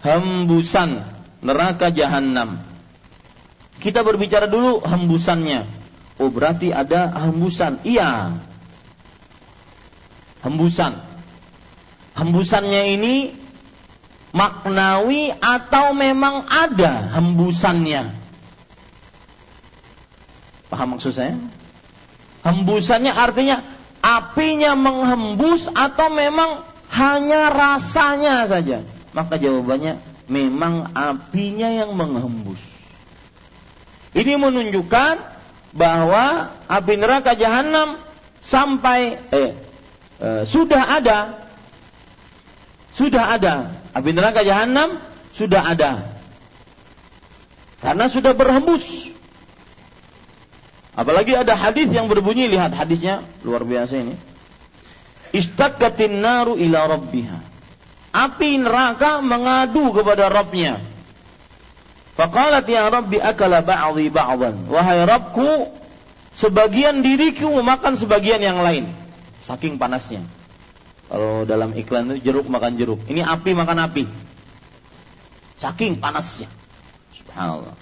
Hembusan neraka jahanam. Kita berbicara dulu hembusannya. Oh berarti ada hembusan. Iya. Hembusan. Hembusannya ini maknawi atau memang ada hembusannya? Paham maksud saya? Hembusannya artinya apinya menghembus atau memang hanya rasanya saja? Maka jawabannya memang apinya yang menghembus. Ini menunjukkan bahwa api neraka jahanam sampai eh, eh, sudah ada. Sudah ada. Api neraka jahanam sudah ada. Karena sudah berhembus. Apalagi ada hadis yang berbunyi lihat hadisnya luar biasa ini. Istaqatin naru ila rabbiha api neraka mengadu kepada Rabbnya. Faqalat ya Rabbi akala ba'dhi ba'dhan. Wahai Rabbku, sebagian diriku memakan sebagian yang lain. Saking panasnya. Kalau dalam iklan itu jeruk makan jeruk. Ini api makan api. Saking panasnya. Subhanallah.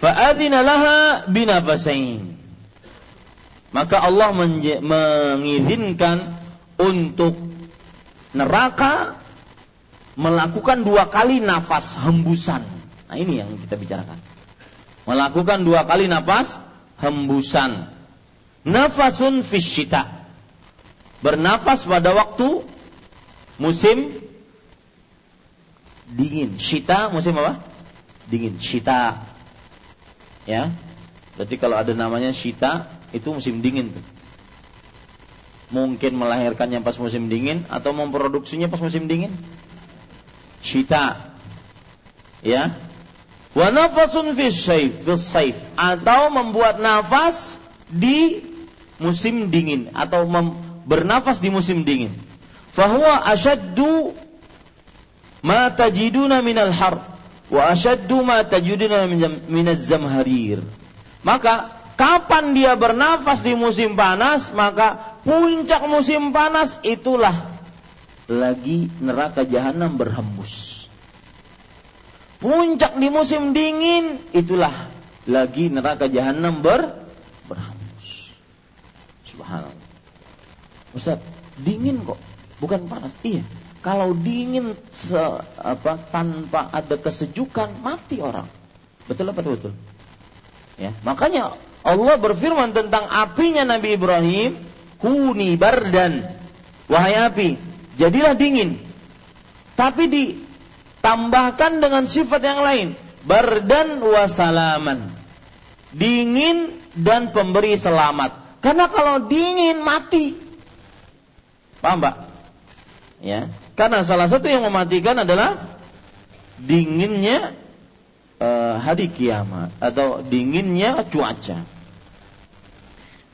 Fa'adina laha binafasain. Maka Allah mengizinkan untuk neraka melakukan dua kali nafas hembusan. Nah ini yang kita bicarakan. Melakukan dua kali nafas hembusan. Nafasun fisyita. Bernafas pada waktu musim dingin. Shita musim apa? Dingin. Shita. Ya. Berarti kalau ada namanya shita itu musim dingin tuh. Mungkin melahirkannya pas musim dingin atau memproduksinya pas musim dingin. Shita. Ya. Wa nafasun fi saif atau membuat nafas di musim dingin atau bernafas di musim dingin. Fahuwa ashaddu ma tajiduna minal har wa ashaddu ma tajiduna minaz zamharir. Maka kapan dia bernafas di musim panas, maka puncak musim panas itulah lagi neraka jahanam berhembus. Puncak di musim dingin itulah lagi neraka jahanam ber berhembus. Subhanallah. Ustaz, dingin kok, bukan panas. Iya, kalau dingin se, apa, tanpa ada kesejukan mati orang. Betul apa betul? Ya, makanya Allah berfirman tentang apinya Nabi Ibrahim, kuni bardan. Wahai api, jadilah dingin. Tapi ditambahkan dengan sifat yang lain, bardan wasalaman. Dingin dan pemberi selamat. Karena kalau dingin mati. Paham, Pak? Ya. Karena salah satu yang mematikan adalah dinginnya uh, hari kiamat atau dinginnya cuaca.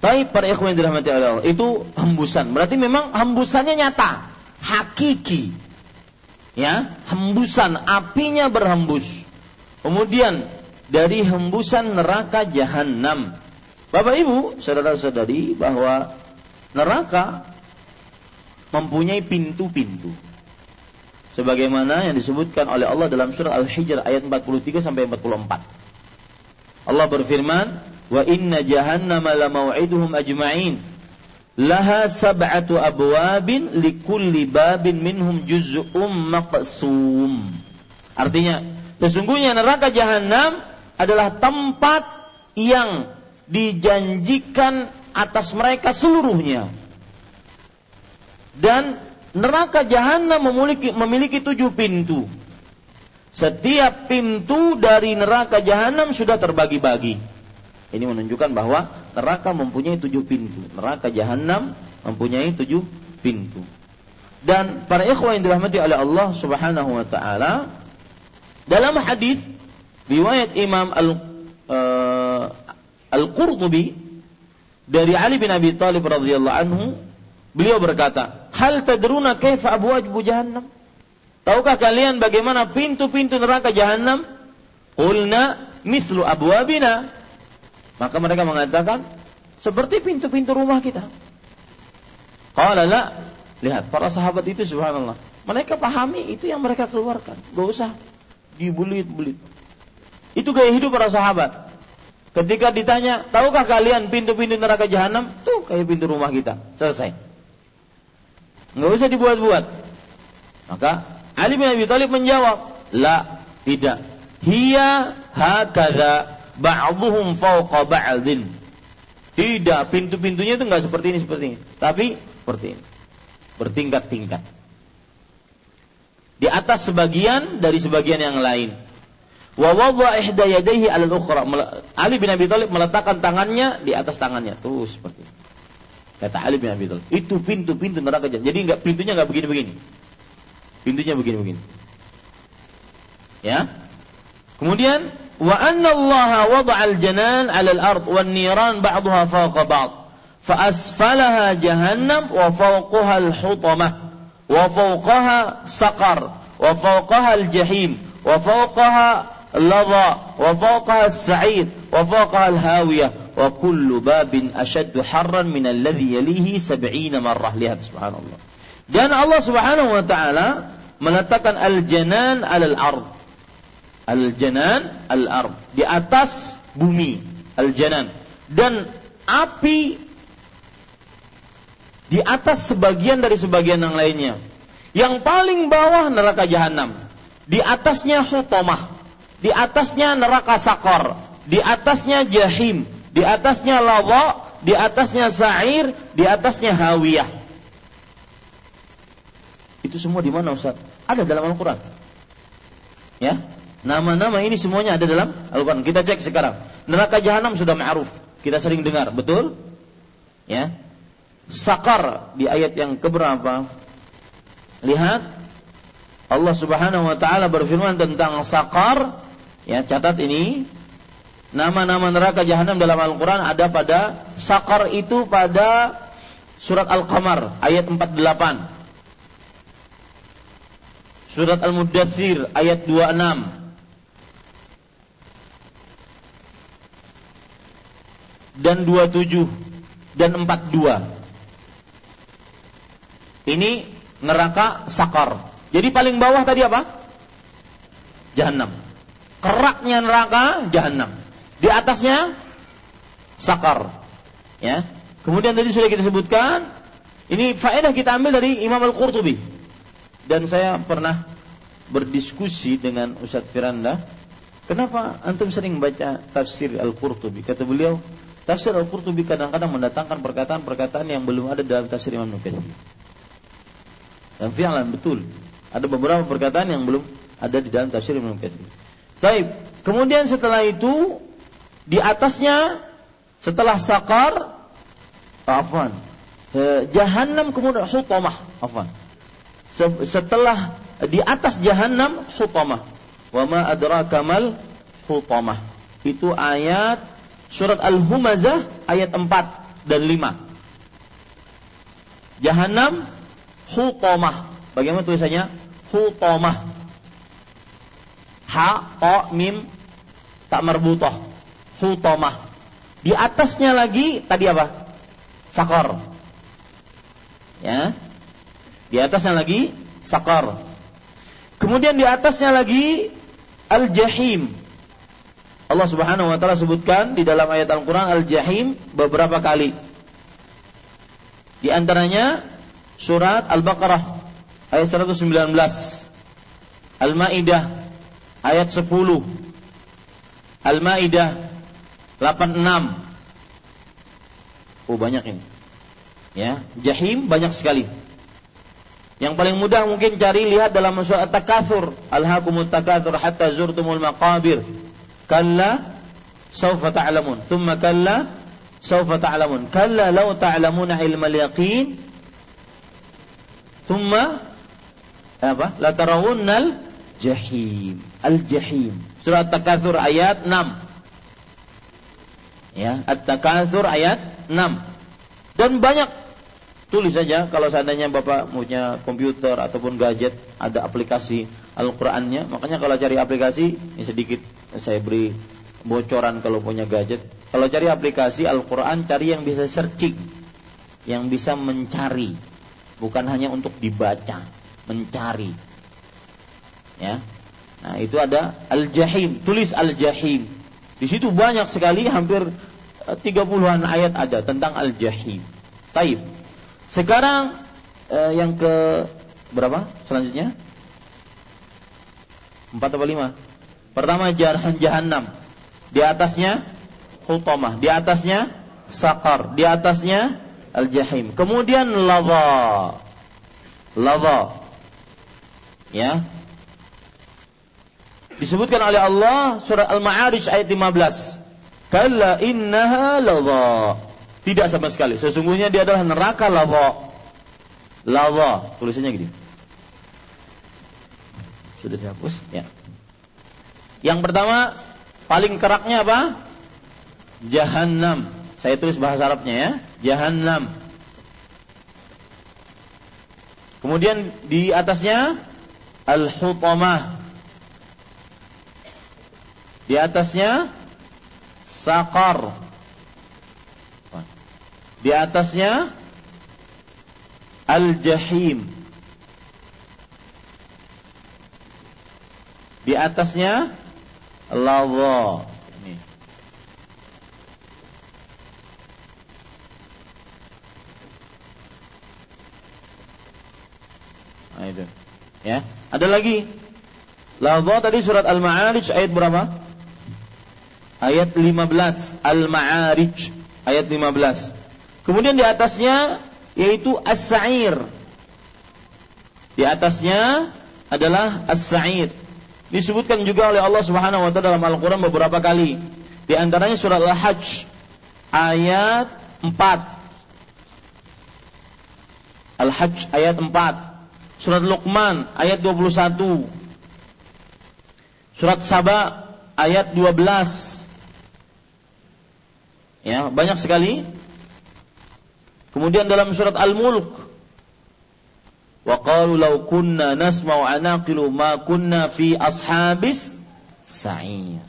Tapi para ikhwan dirahmati Allah itu hembusan. Berarti memang hembusannya nyata, hakiki. Ya, hembusan apinya berhembus. Kemudian dari hembusan neraka jahanam. Bapak Ibu, saudara-saudari bahwa neraka mempunyai pintu-pintu sebagaimana yang disebutkan oleh Allah dalam surah Al-Hijr ayat 43 sampai 44. Allah berfirman, "Wa inna jahannama lamau'iduhum ajma'in." Laha sab'atu abwabin likulli babin minhum juz'um maqsum. Artinya, sesungguhnya neraka jahanam adalah tempat yang dijanjikan atas mereka seluruhnya. Dan neraka jahanam memiliki, memiliki tujuh pintu. Setiap pintu dari neraka jahanam sudah terbagi-bagi. Ini menunjukkan bahwa neraka mempunyai tujuh pintu. Neraka jahanam mempunyai tujuh pintu. Dan para ikhwan yang dirahmati oleh Allah Subhanahu wa taala dalam hadis riwayat Imam Al uh, Al-Qurtubi dari Ali bin Abi Thalib radhiyallahu anhu Beliau berkata, "Hal tadruna kaifa abwajibu jahannam?" Tahukah kalian bagaimana pintu-pintu neraka jahanam? Qulna mislu abwabina. Maka mereka mengatakan, seperti pintu-pintu rumah kita. Qala la. Lihat, para sahabat itu subhanallah. Mereka pahami itu yang mereka keluarkan. Gak usah dibulit-bulit. Itu gaya hidup para sahabat. Ketika ditanya, tahukah kalian pintu-pintu neraka jahanam? Tuh kayak pintu rumah kita. Selesai. Nggak usah dibuat-buat. Maka Ali bin Abi Thalib menjawab, "La, tidak. Hiya hakadha ba'dhum fawqa ba'dhin." Tidak, pintu-pintunya itu enggak seperti ini seperti ini, tapi seperti ini. Bertingkat-tingkat. Di atas sebagian dari sebagian yang lain. Wa wadha ihda yadayhi 'ala al-ukhra. Ali bin Abi Thalib meletakkan tangannya di atas tangannya. Tuh seperti ini. Kata Ali bin Abi Thalib, itu pintu-pintu neraka jahanam. Jadi enggak pintunya enggak begini-begini. Pintunya begini-begini. Ya. Kemudian wa anna Allah wada'al janan 'ala al-ard wan niran ba'daha fawqa ba'd. Fa asfalaha jahannam wa fawqaha al-hutamah wa fawqaha saqar wa fawqaha al-jahim wa fawqaha al-ladha wa fawqaha as-sa'id wa fawqaha al-hawiyah wa kullu babin ashaddu harran min alladhi yalihi sab'ina marrah lihat subhanallah dan Allah Subhanahu wa taala meletakkan al-janan al-ard al-janan al-ard. Di atas bumi al-janan. Dan api di atas sebagian dari sebagian yang lainnya. Yang paling bawah neraka jahanam. Di atasnya hutamah di atasnya neraka sakor di atasnya jahim. Di atasnya lawa, di atasnya sa'ir, di atasnya hawiyah. Itu semua di mana Ustaz? Ada dalam Al-Qur'an. Ya. Nama-nama ini semuanya ada dalam Al-Qur'an. Kita cek sekarang. Neraka jahanam sudah ma'ruf. Kita sering dengar, betul? Ya. Sakar di ayat yang keberapa? Lihat Allah Subhanahu wa taala berfirman tentang sakar. Ya, catat ini. Nama-nama neraka jahanam dalam Al-Qur'an ada pada sakar itu pada surat Al-Qamar ayat 48. Surat Al-Mudathir ayat 26. Dan 27 dan 42. Ini neraka sakar. Jadi paling bawah tadi apa? Jahanam. Keraknya neraka jahanam. Di atasnya sakar. Ya. Kemudian tadi sudah kita sebutkan, ini faedah kita ambil dari Imam Al-Qurtubi. Dan saya pernah berdiskusi dengan Ustadz Firanda, kenapa antum sering baca tafsir Al-Qurtubi? Kata beliau, tafsir Al-Qurtubi kadang-kadang mendatangkan perkataan-perkataan yang belum ada dalam tafsir Imam Nukathir. Dan fi'lan betul. Ada beberapa perkataan yang belum ada di dalam tafsir Imam Nukathir. Baik, kemudian setelah itu di atasnya setelah sakar afwan e, jahanam kemudian hutamah afwan setelah di atas jahanam hutamah wa ma adraka mal hutamah itu ayat surat al-humazah ayat 4 dan 5 jahanam hutamah bagaimana tulisannya hutamah ha ta mim tak marbutah hutamah di atasnya lagi tadi apa sakor. Ya. Di atasnya lagi sakor. Kemudian di atasnya lagi al-jahim. Allah Subhanahu wa taala sebutkan di dalam ayat Al-Qur'an al-jahim beberapa kali. Di antaranya surat Al-Baqarah ayat 119. Al-Maidah ayat 10. Al-Maidah 86 Oh banyak ini. Ya, jahim banyak sekali. Yang paling mudah mungkin cari lihat dalam surat At-Takatsur, Alhaakumut takatsur hatta zurtumul maqabir. Kalla sawfa ta'lamun, thumma kalla sawfa ta'lamun. Kalla law ta'lamuna ilmal yaqin thumma apa? La tarawunnal jahim. Al-jahim. Surat At-Takatsur ayat 6. Ya, At-Takatsur ayat 6. Dan banyak tulis saja kalau seandainya Bapak punya komputer ataupun gadget ada aplikasi Al-Qur'annya, makanya kalau cari aplikasi ini sedikit saya beri bocoran kalau punya gadget. Kalau cari aplikasi Al-Qur'an cari yang bisa searching, yang bisa mencari, bukan hanya untuk dibaca, mencari. Ya. Nah, itu ada Al-Jahim, tulis Al-Jahim. Di situ banyak sekali hampir 30-an ayat ada tentang al-jahim. Taib. Sekarang eh, yang ke berapa selanjutnya? Empat atau lima? Pertama jahan jahannam. Di atasnya hutamah. Di atasnya sakar. Di atasnya al-jahim. Kemudian lava. Lava. Ya. Disebutkan oleh Allah surah Al-Ma'arij ayat 15. Kalla innaha lawa. Tidak sama sekali. Sesungguhnya dia adalah neraka lawa. Lawa. Tulisannya gini. Sudah dihapus? Ya. Yang pertama, paling keraknya apa? Jahannam. Saya tulis bahasa Arabnya ya. Jahannam. Kemudian di atasnya al-hutamah. Di atasnya Sakar. Di atasnya Al-Jahim. Di atasnya Lawa. Ini. Nah, itu. Ya. Ada lagi. Lawa tadi surat Al-Ma'arij ayat berapa? ayat 15 Al-Ma'arij ayat 15. Kemudian di atasnya yaitu As-Sa'ir. Di atasnya adalah as-sa'id. Disebutkan juga oleh Allah Subhanahu wa taala dalam Al-Qur'an beberapa kali. Di antaranya surat Al-Hajj ayat 4. Al-Hajj ayat 4. Surat Luqman ayat 21. Surat Saba ayat 12. Ya, banyak sekali. Kemudian dalam surat Al-Mulk wa qalu law kunna nasma'u anaqilu ma kunna fi ashabis sa'ir.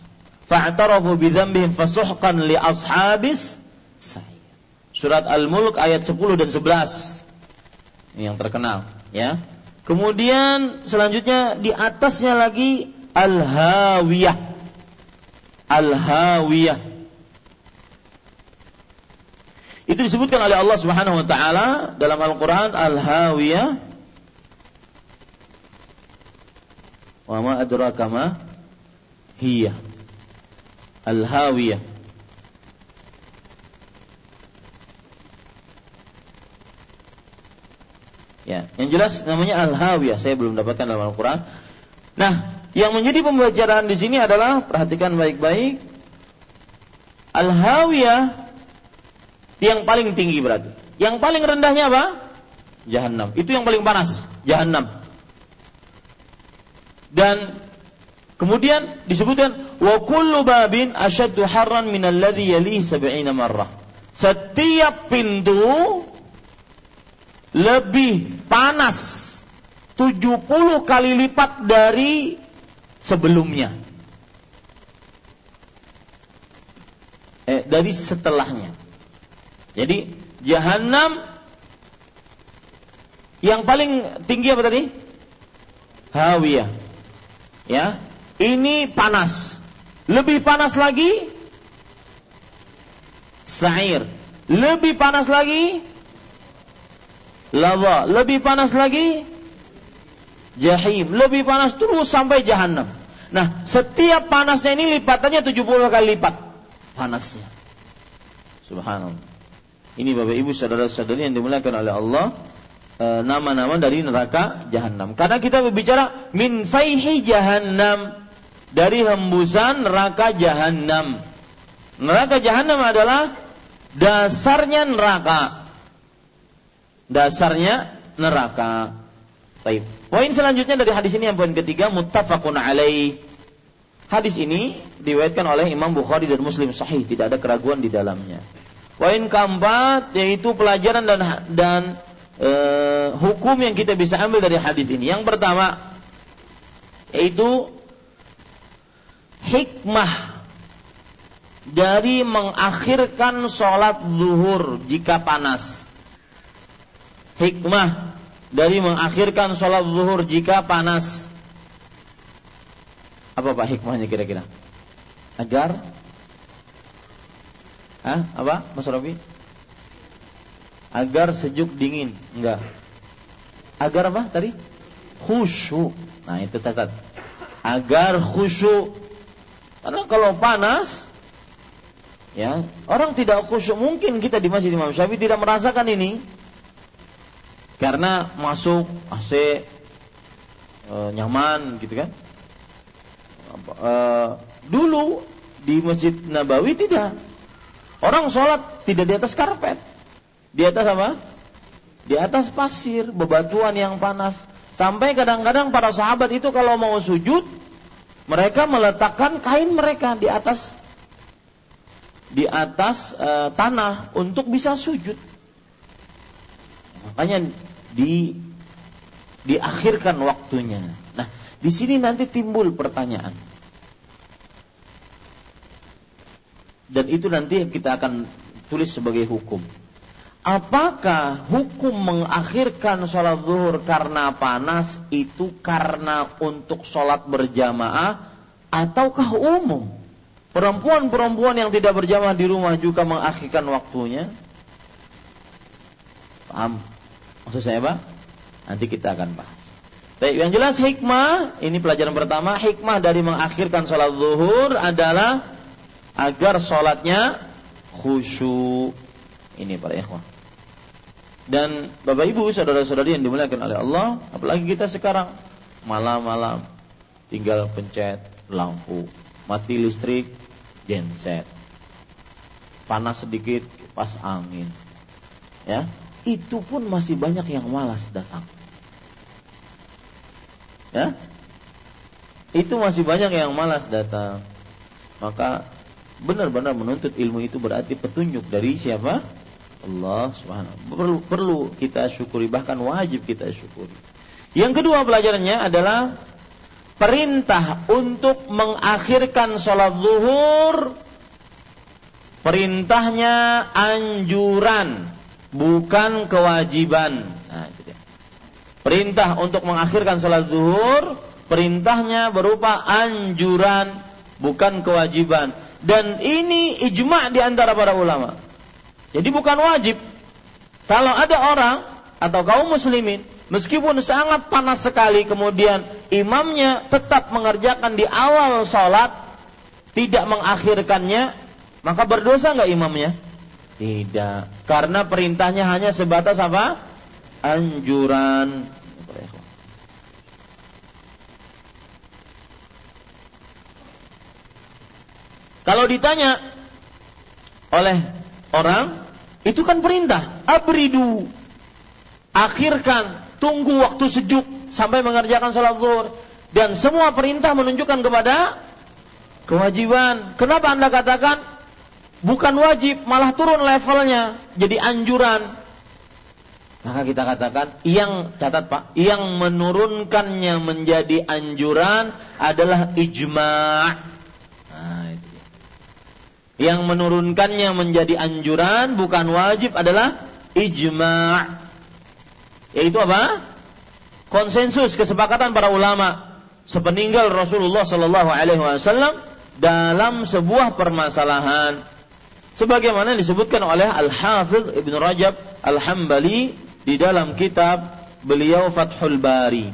Fa'tarafu bi dhanbihim fasuhqan li ashabis sa'ir. Surat al-mulk ayat 10 dan 11 ini yang terkenal ya. Kemudian selanjutnya di atasnya lagi al-hawiyah. Al-hawiyah. Itu disebutkan oleh Allah Subhanahu wa taala dalam Al-Qur'an Al-Hawiyah Wa ma adraka ma hiya. Al-hawiyah. Ya, yang jelas namanya al-hawiyah. Saya belum dapatkan dalam Al-Qur'an. Nah, yang menjadi pembelajaran di sini adalah perhatikan baik-baik. Al-hawiyah yang paling tinggi berarti. Yang paling rendahnya apa? Jahannam. Itu yang paling panas, Jahannam. Dan kemudian disebutkan wa kullu babin asyaddu harran min alladhi yalihi sab'ina marrah. Setiap pintu lebih panas 70 kali lipat dari sebelumnya. Eh, dari setelahnya. Jadi jahanam yang paling tinggi apa tadi? Hawiyah. Ya, ini panas. Lebih panas lagi sa'ir. Lebih panas lagi lava. Lebih panas lagi jahim. Lebih panas terus sampai jahanam. Nah, setiap panasnya ini lipatannya 70 kali lipat panasnya. Subhanallah. Ini Bapak Ibu saudara-saudari yang dimuliakan oleh Allah nama-nama dari neraka jahanam. Karena kita berbicara min faihi jahanam dari hembusan neraka jahanam. Neraka jahanam adalah dasarnya neraka. Dasarnya neraka. Baik. Poin selanjutnya dari hadis ini yang poin ketiga muttafaqun alaih. Hadis ini diriwayatkan oleh Imam Bukhari dan Muslim sahih, tidak ada keraguan di dalamnya. Poin keempat yaitu pelajaran dan dan eh, hukum yang kita bisa ambil dari hadis ini. Yang pertama yaitu hikmah dari mengakhirkan sholat zuhur jika panas. Hikmah dari mengakhirkan sholat zuhur jika panas. Apa pak hikmahnya kira-kira? Agar Hah? Apa Mas Robi? Agar sejuk dingin. Enggak. Agar apa tadi? Khusyuk nah itu catat. Agar khusyuk karena kalau panas ya orang tidak khusyuk mungkin kita di masjid Imam Syafi'i tidak merasakan ini. Karena masuk AC e, nyaman gitu kan? E, dulu di masjid Nabawi tidak. Orang sholat tidak di atas karpet di atas apa? Di atas pasir, bebatuan yang panas. Sampai kadang-kadang para sahabat itu kalau mau sujud, mereka meletakkan kain mereka di atas di atas e, tanah untuk bisa sujud. Makanya di diakhirkan waktunya. Nah, di sini nanti timbul pertanyaan. Dan itu nanti kita akan tulis sebagai hukum Apakah hukum mengakhirkan sholat zuhur karena panas itu karena untuk sholat berjamaah ataukah umum? Perempuan-perempuan yang tidak berjamaah di rumah juga mengakhirkan waktunya? Paham? Maksud saya apa? Nanti kita akan bahas. Baik, yang jelas hikmah, ini pelajaran pertama, hikmah dari mengakhirkan sholat zuhur adalah agar sholatnya khusyuk. Ini para ikhwah. Dan Bapak Ibu, saudara-saudari yang dimuliakan oleh Allah, apalagi kita sekarang malam-malam tinggal pencet lampu, mati listrik, genset. Panas sedikit, pas angin. Ya, itu pun masih banyak yang malas datang. Ya, itu masih banyak yang malas datang. Maka benar-benar menuntut ilmu itu berarti petunjuk dari siapa? Allah Subhanahu perlu perlu kita syukuri bahkan wajib kita syukuri. Yang kedua pelajarannya adalah perintah untuk mengakhirkan sholat zuhur perintahnya anjuran bukan kewajiban. Nah. Perintah untuk mengakhirkan sholat zuhur perintahnya berupa anjuran bukan kewajiban dan ini ijma di antara para ulama jadi bukan wajib. Kalau ada orang atau kaum muslimin meskipun sangat panas sekali kemudian imamnya tetap mengerjakan di awal sholat tidak mengakhirkannya maka berdosa nggak imamnya? Tidak, karena perintahnya hanya sebatas apa? Anjuran. Kalau ditanya oleh orang itu kan perintah. Abridu. Akhirkan. Tunggu waktu sejuk sampai mengerjakan sholat zuhur. Dan semua perintah menunjukkan kepada kewajiban. Kenapa anda katakan bukan wajib, malah turun levelnya jadi anjuran. Maka kita katakan yang catat Pak, yang menurunkannya menjadi anjuran adalah ijma'. Yang menurunkannya menjadi anjuran bukan wajib adalah ijma'. Yaitu apa? Konsensus kesepakatan para ulama sepeninggal Rasulullah Sallallahu Alaihi Wasallam dalam sebuah permasalahan. Sebagaimana disebutkan oleh Al Hafidh Ibn Rajab Al Hambali di dalam kitab beliau Fathul Bari.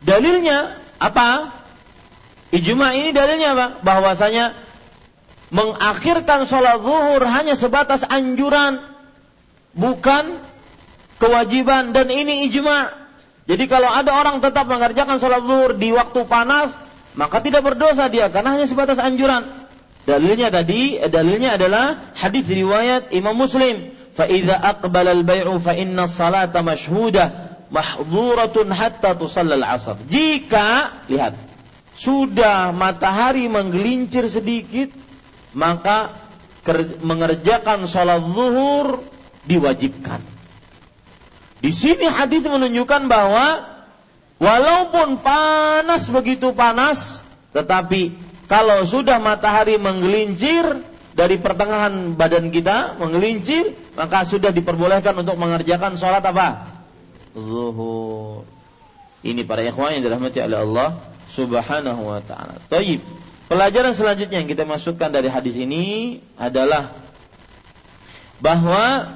Dalilnya apa? Ijma ini dalilnya apa? Bahwasanya mengakhirkan sholat zuhur hanya sebatas anjuran, bukan kewajiban dan ini ijma. Jadi kalau ada orang tetap mengerjakan sholat zuhur di waktu panas, maka tidak berdosa dia karena hanya sebatas anjuran. Dalilnya tadi, dalilnya adalah hadis riwayat Imam Muslim. فإذا أقبل البيع فإن الصلاة مشهودة محظورة حتى تصلى العصر. Jika lihat sudah matahari menggelincir sedikit, maka mengerjakan sholat zuhur diwajibkan. Di sini hadis menunjukkan bahwa walaupun panas begitu panas, tetapi kalau sudah matahari menggelincir dari pertengahan badan kita menggelincir, maka sudah diperbolehkan untuk mengerjakan sholat apa? Zuhur. Ini para ikhwan yang dirahmati oleh Allah Subhanahu wa taala. Taib. Pelajaran selanjutnya yang kita masukkan dari hadis ini adalah bahwa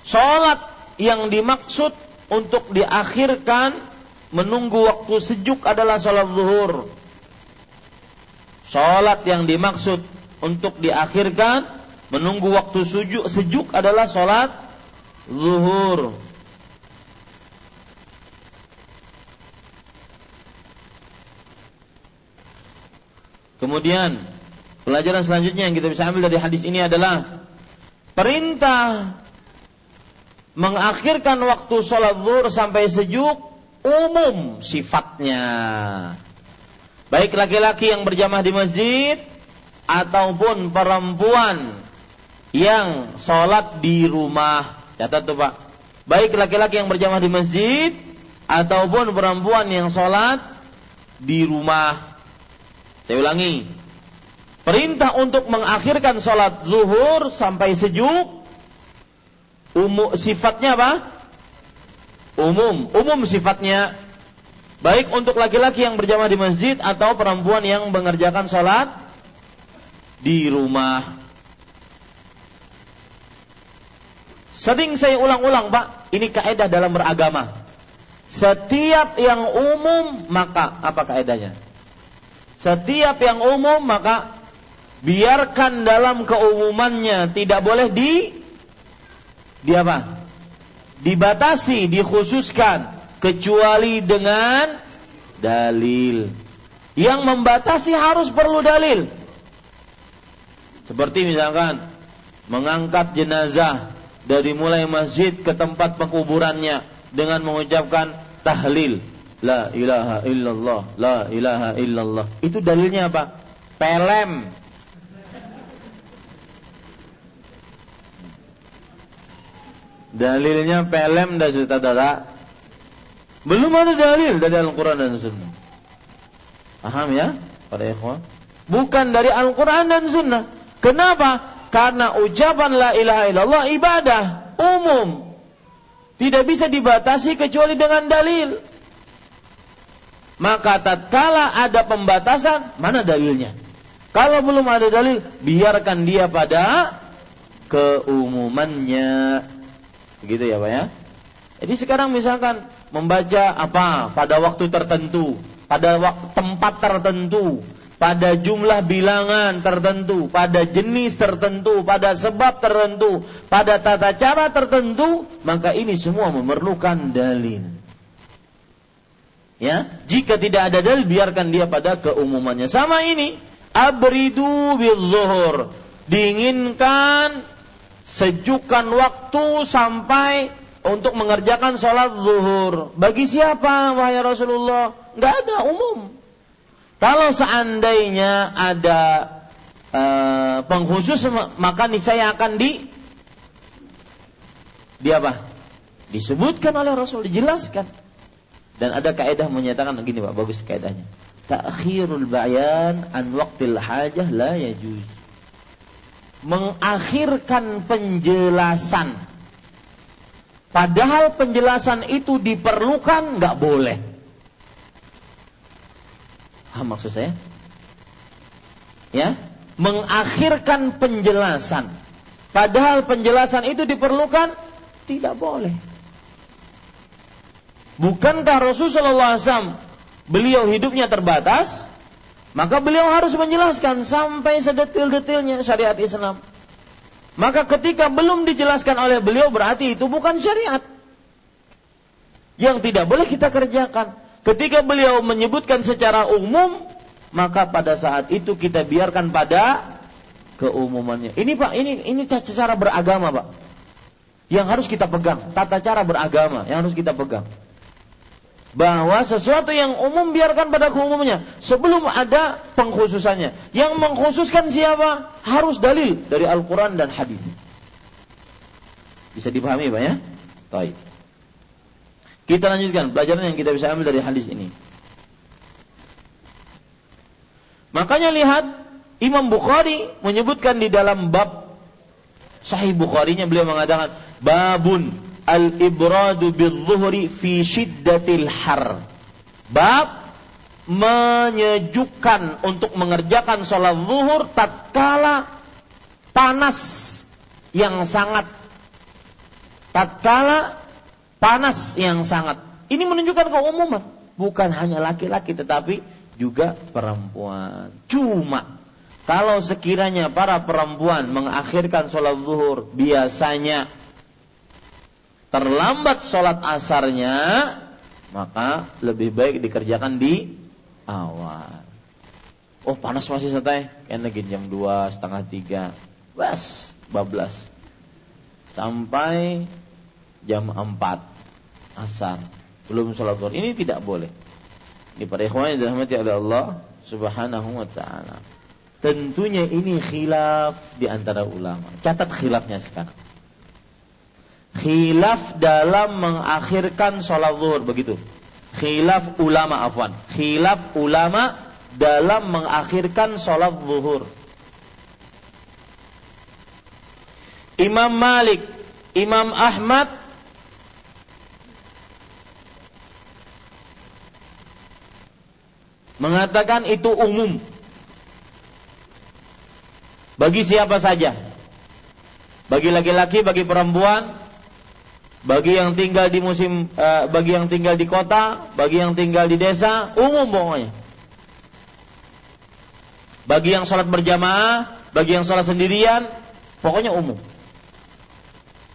sholat yang dimaksud untuk diakhirkan menunggu waktu sejuk adalah sholat zuhur. Sholat yang dimaksud untuk diakhirkan menunggu waktu sejuk, sejuk adalah sholat zuhur. Kemudian pelajaran selanjutnya yang kita bisa ambil dari hadis ini adalah perintah mengakhirkan waktu sholat zuhur sampai sejuk umum sifatnya. Baik laki-laki yang berjamaah di masjid ataupun perempuan yang sholat di rumah. Catat tuh Pak. Baik laki-laki yang berjamaah di masjid ataupun perempuan yang sholat di rumah. Saya ulangi. Perintah untuk mengakhirkan sholat zuhur sampai sejuk. Umum, sifatnya apa? Umum. Umum sifatnya. Baik untuk laki-laki yang berjamaah di masjid atau perempuan yang mengerjakan sholat di rumah. Sering saya ulang-ulang, Pak. Ini kaedah dalam beragama. Setiap yang umum, maka apa kaedahnya? Setiap yang umum maka biarkan dalam keumumannya tidak boleh di di apa? Dibatasi, dikhususkan kecuali dengan dalil. Yang membatasi harus perlu dalil. Seperti misalkan mengangkat jenazah dari mulai masjid ke tempat penguburannya dengan mengucapkan tahlil la ilaha illallah la ilaha illallah. Itu dalilnya apa? Pelem. Dalilnya pelem dan saudara. Belum ada dalil dari Al-Quran dan Sunnah. Paham ya para ikhwan? Bukan dari Al-Quran dan Sunnah. Kenapa? Karena ucapan la ilaha illallah ibadah umum. Tidak bisa dibatasi kecuali dengan dalil maka tatkala ada pembatasan, mana dalilnya? Kalau belum ada dalil, biarkan dia pada keumumannya. Begitu ya, Pak ya? Jadi sekarang misalkan membaca apa pada waktu tertentu, pada waktu, tempat tertentu, pada jumlah bilangan tertentu, pada jenis tertentu, pada sebab tertentu, pada tata cara tertentu, maka ini semua memerlukan dalil. Ya, jika tidak ada dalil biarkan dia pada keumumannya. Sama ini, abridu zuhur. Dinginkan sejukan waktu sampai untuk mengerjakan sholat zuhur. Bagi siapa, wahai Rasulullah? Enggak ada umum. Kalau seandainya ada uh, pengkhusus maka niscaya akan di di apa? Disebutkan oleh Rasul, dijelaskan. Dan ada kaidah menyatakan begini Pak, bagus kaidahnya. Ta'khirul bayan an waqtil hajah la yajuz. Mengakhirkan penjelasan padahal penjelasan itu diperlukan nggak boleh. Ah, maksud saya? Ya, mengakhirkan penjelasan padahal penjelasan itu diperlukan tidak boleh. Bukankah Rasulullah SAW beliau hidupnya terbatas? Maka beliau harus menjelaskan sampai sedetil-detilnya syariat Islam. Maka ketika belum dijelaskan oleh beliau berarti itu bukan syariat. Yang tidak boleh kita kerjakan. Ketika beliau menyebutkan secara umum, maka pada saat itu kita biarkan pada keumumannya. Ini Pak, ini ini cara beragama, Pak. Yang harus kita pegang, tata cara beragama yang harus kita pegang bahwa sesuatu yang umum biarkan pada umumnya sebelum ada pengkhususannya. Yang mengkhususkan siapa? Harus dalil dari Al-Quran dan hadis. Bisa dipahami Pak ya? Baik. Kita lanjutkan pelajaran yang kita bisa ambil dari hadis ini. Makanya lihat Imam Bukhari menyebutkan di dalam bab Sahih Bukharinya beliau mengatakan babun al-ibradu bil-zuhri fi syiddatil har. Bab menyejukkan untuk mengerjakan sholat zuhur tatkala panas yang sangat. Tatkala panas yang sangat. Ini menunjukkan keumuman. Bukan hanya laki-laki tetapi juga perempuan. Cuma kalau sekiranya para perempuan mengakhirkan sholat zuhur biasanya terlambat sholat asarnya, maka lebih baik dikerjakan di awal. Oh panas masih santai, kan lagi jam 2, setengah 3, bas, bablas. Sampai jam 4 asar, belum sholat zuhur. Ini tidak boleh. Ini para ikhwan yang dirahmati oleh Allah subhanahu wa ta'ala. Tentunya ini khilaf di antara ulama. Catat khilafnya sekarang khilaf dalam mengakhirkan sholat zuhur begitu. Khilaf ulama afwan. Khilaf ulama dalam mengakhirkan sholat zuhur. Imam Malik Imam Ahmad mengatakan itu umum. Bagi siapa saja? Bagi laki-laki bagi perempuan bagi yang tinggal di musim uh, bagi yang tinggal di kota, bagi yang tinggal di desa, umum pokoknya. Bagi yang sholat berjamaah, bagi yang sholat sendirian, pokoknya umum.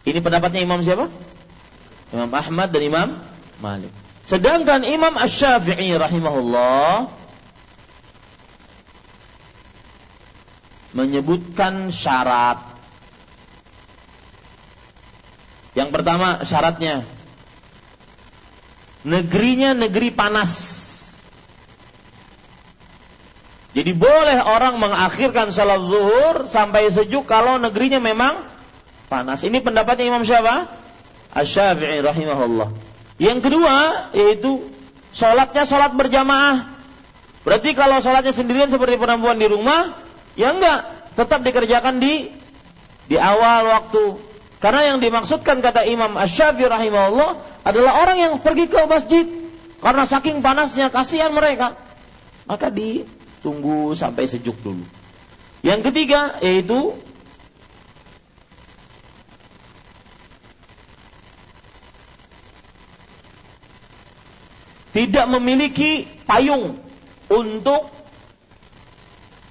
Ini pendapatnya Imam siapa? Imam Ahmad dan Imam Malik. Sedangkan Imam Ash-Syafi'i rahimahullah menyebutkan syarat. Yang pertama syaratnya negerinya negeri panas. Jadi boleh orang mengakhirkan salat zuhur sampai sejuk kalau negerinya memang panas. Ini pendapatnya Imam siapa? Asy-Syafi'i rahimahullah. Yang kedua yaitu sholatnya sholat berjamaah. Berarti kalau sholatnya sendirian seperti perempuan di rumah, ya enggak, tetap dikerjakan di di awal waktu. Karena yang dimaksudkan kata Imam Asy-Syafi'i rahimahullah adalah orang yang pergi ke masjid karena saking panasnya kasihan mereka. Maka ditunggu sampai sejuk dulu. Yang ketiga yaitu tidak memiliki payung untuk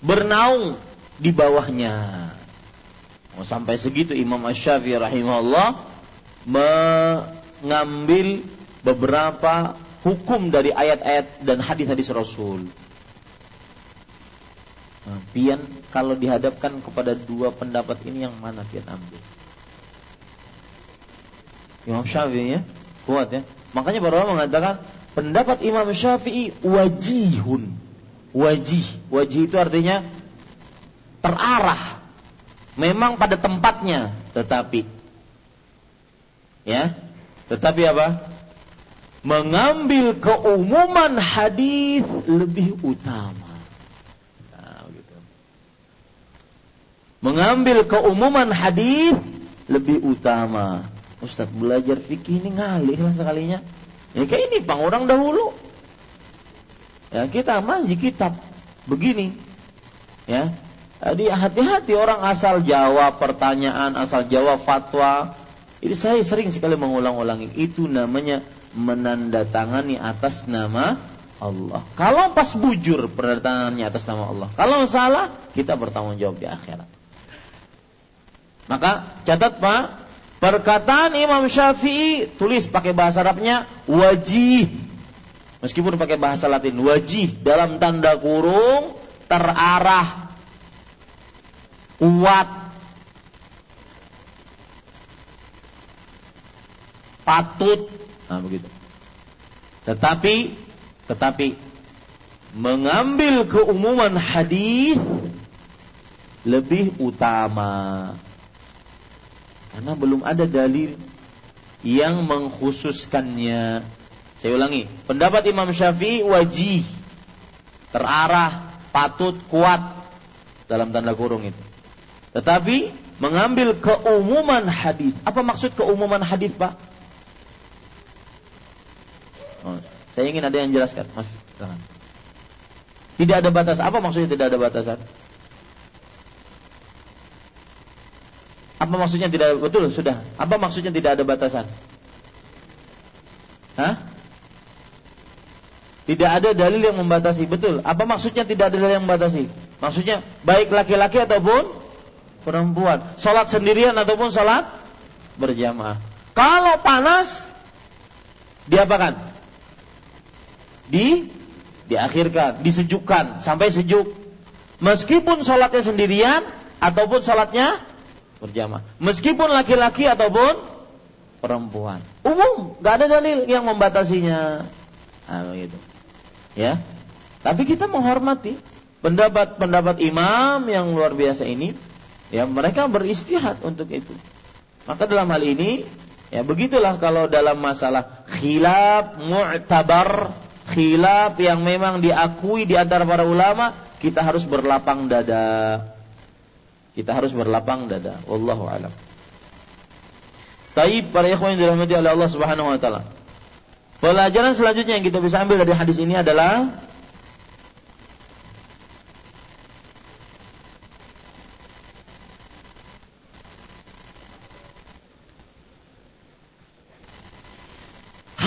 bernaung di bawahnya. Oh, sampai segitu Imam Ash-Syafi'i rahimahullah mengambil beberapa hukum dari ayat-ayat dan hadis-hadis Rasul. Nah, pian kalau dihadapkan kepada dua pendapat ini yang mana pian ambil? Imam Syafi'i ya, kuat ya. Makanya para ulama mengatakan Pendapat Imam Syafi'i wajihun. Wajih. Wajih itu artinya terarah. Memang pada tempatnya, tetapi ya, tetapi apa? Mengambil keumuman hadis lebih utama. Nah, gitu. Mengambil keumuman hadis lebih utama. Ustaz belajar fikih ini ngalih lah sekalinya. Ya kayak ini bang orang dahulu. Ya kita manji kitab begini. Ya. Jadi hati-hati orang asal jawab pertanyaan, asal jawab fatwa. Ini saya sering sekali mengulang-ulangi. Itu namanya menandatangani atas nama Allah. Kalau pas bujur penandatangannya atas nama Allah. Kalau salah, kita bertanggung jawab di akhirat. Maka catat Pak, Perkataan Imam Syafi'i tulis pakai bahasa Arabnya wajih. Meskipun pakai bahasa Latin wajih dalam tanda kurung terarah kuat patut nah begitu tetapi tetapi mengambil keumuman hadis lebih utama karena belum ada dalil yang mengkhususkannya. Saya ulangi, pendapat Imam Syafi'i wajih, terarah, patut, kuat dalam tanda kurung itu. Tetapi mengambil keumuman hadis. Apa maksud keumuman hadis, Pak? Oh, saya ingin ada yang jelaskan, Mas. Tidak ada batas. Apa maksudnya tidak ada batasan? Apa maksudnya tidak betul? Sudah. Apa maksudnya tidak ada batasan? Hah? Tidak ada dalil yang membatasi. Betul. Apa maksudnya tidak ada dalil yang membatasi? Maksudnya baik laki-laki ataupun perempuan. Salat sendirian ataupun salat berjamaah. Kalau panas diapakan? Di diakhirkan, disejukkan sampai sejuk. Meskipun salatnya sendirian ataupun salatnya berjamaah. Meskipun laki-laki ataupun perempuan. Umum, nggak ada dalil yang membatasinya. Nah, begitu. Ya. Tapi kita menghormati pendapat-pendapat imam yang luar biasa ini, ya mereka beristihad untuk itu. Maka dalam hal ini, ya begitulah kalau dalam masalah khilaf mu'tabar, khilaf yang memang diakui di antara para ulama, kita harus berlapang dada kita harus berlapang dada. Wallahu alam. Taib para ikhwan yang dirahmati oleh Allah Subhanahu wa taala. Pelajaran selanjutnya yang kita bisa ambil dari hadis ini adalah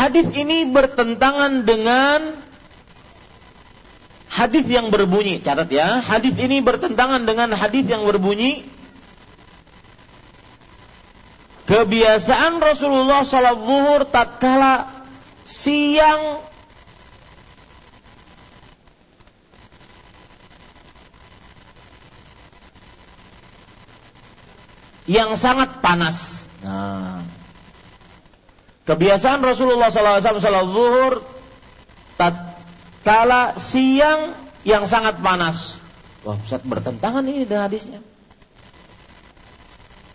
Hadis ini bertentangan dengan hadis yang berbunyi, catat ya, hadis ini bertentangan dengan hadis yang berbunyi Kebiasaan Rasulullah salat zuhur tatkala siang yang sangat panas. Nah, kebiasaan Rasulullah SAW salat zuhur tatkala siang yang sangat panas. Wah, Ustaz bertentangan ini dengan hadisnya.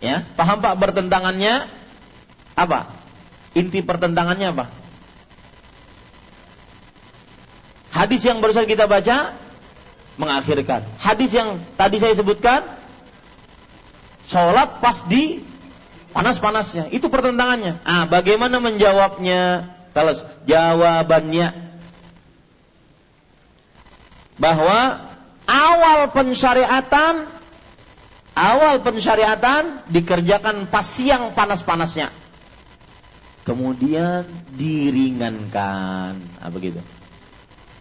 Ya, paham Pak bertentangannya apa? Inti pertentangannya apa? Hadis yang barusan kita baca mengakhirkan. Hadis yang tadi saya sebutkan sholat pas di panas-panasnya. Itu pertentangannya. Ah, bagaimana menjawabnya? Kalau jawabannya bahwa awal pensyariatan awal pensyariatan dikerjakan pas siang panas-panasnya. Kemudian diringankan. Nah, begitu.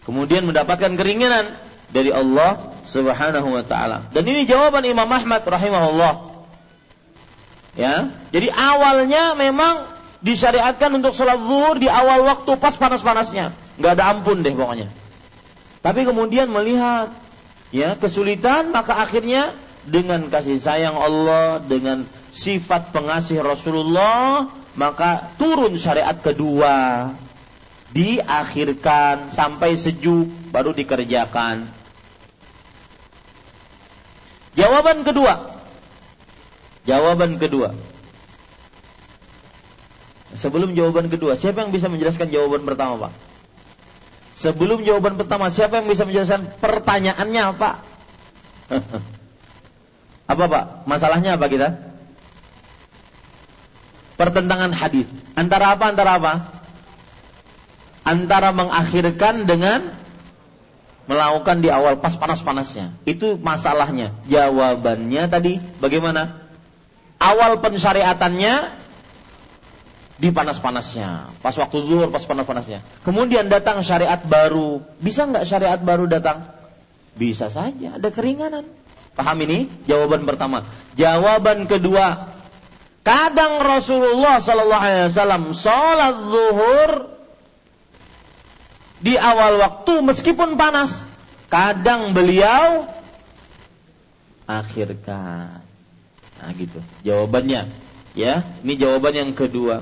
Kemudian mendapatkan keringanan dari Allah Subhanahu wa taala. Dan ini jawaban Imam Ahmad rahimahullah. Ya. Jadi awalnya memang disyariatkan untuk sholat zuhur di awal waktu pas panas-panasnya. Nggak ada ampun deh pokoknya. Tapi kemudian melihat ya kesulitan maka akhirnya dengan kasih sayang Allah dengan sifat pengasih Rasulullah maka turun syariat kedua diakhirkan sampai sejuk baru dikerjakan jawaban kedua jawaban kedua sebelum jawaban kedua siapa yang bisa menjelaskan jawaban pertama Pak Sebelum jawaban pertama, siapa yang bisa menjelaskan pertanyaannya apa? apa Pak? Masalahnya apa kita? Pertentangan hadis. Antara apa? Antara apa? Antara mengakhirkan dengan melakukan di awal pas panas-panasnya. Itu masalahnya. Jawabannya tadi bagaimana? Awal pensyariatannya di panas-panasnya, pas waktu zuhur, pas panas-panasnya. Kemudian datang syariat baru. Bisa nggak syariat baru datang? Bisa saja, ada keringanan. Paham ini? Jawaban pertama. Jawaban kedua, kadang Rasulullah Sallallahu Alaihi Wasallam sholat zuhur di awal waktu meskipun panas. Kadang beliau akhirkan. Nah gitu. Jawabannya. Ya, ini jawaban yang kedua.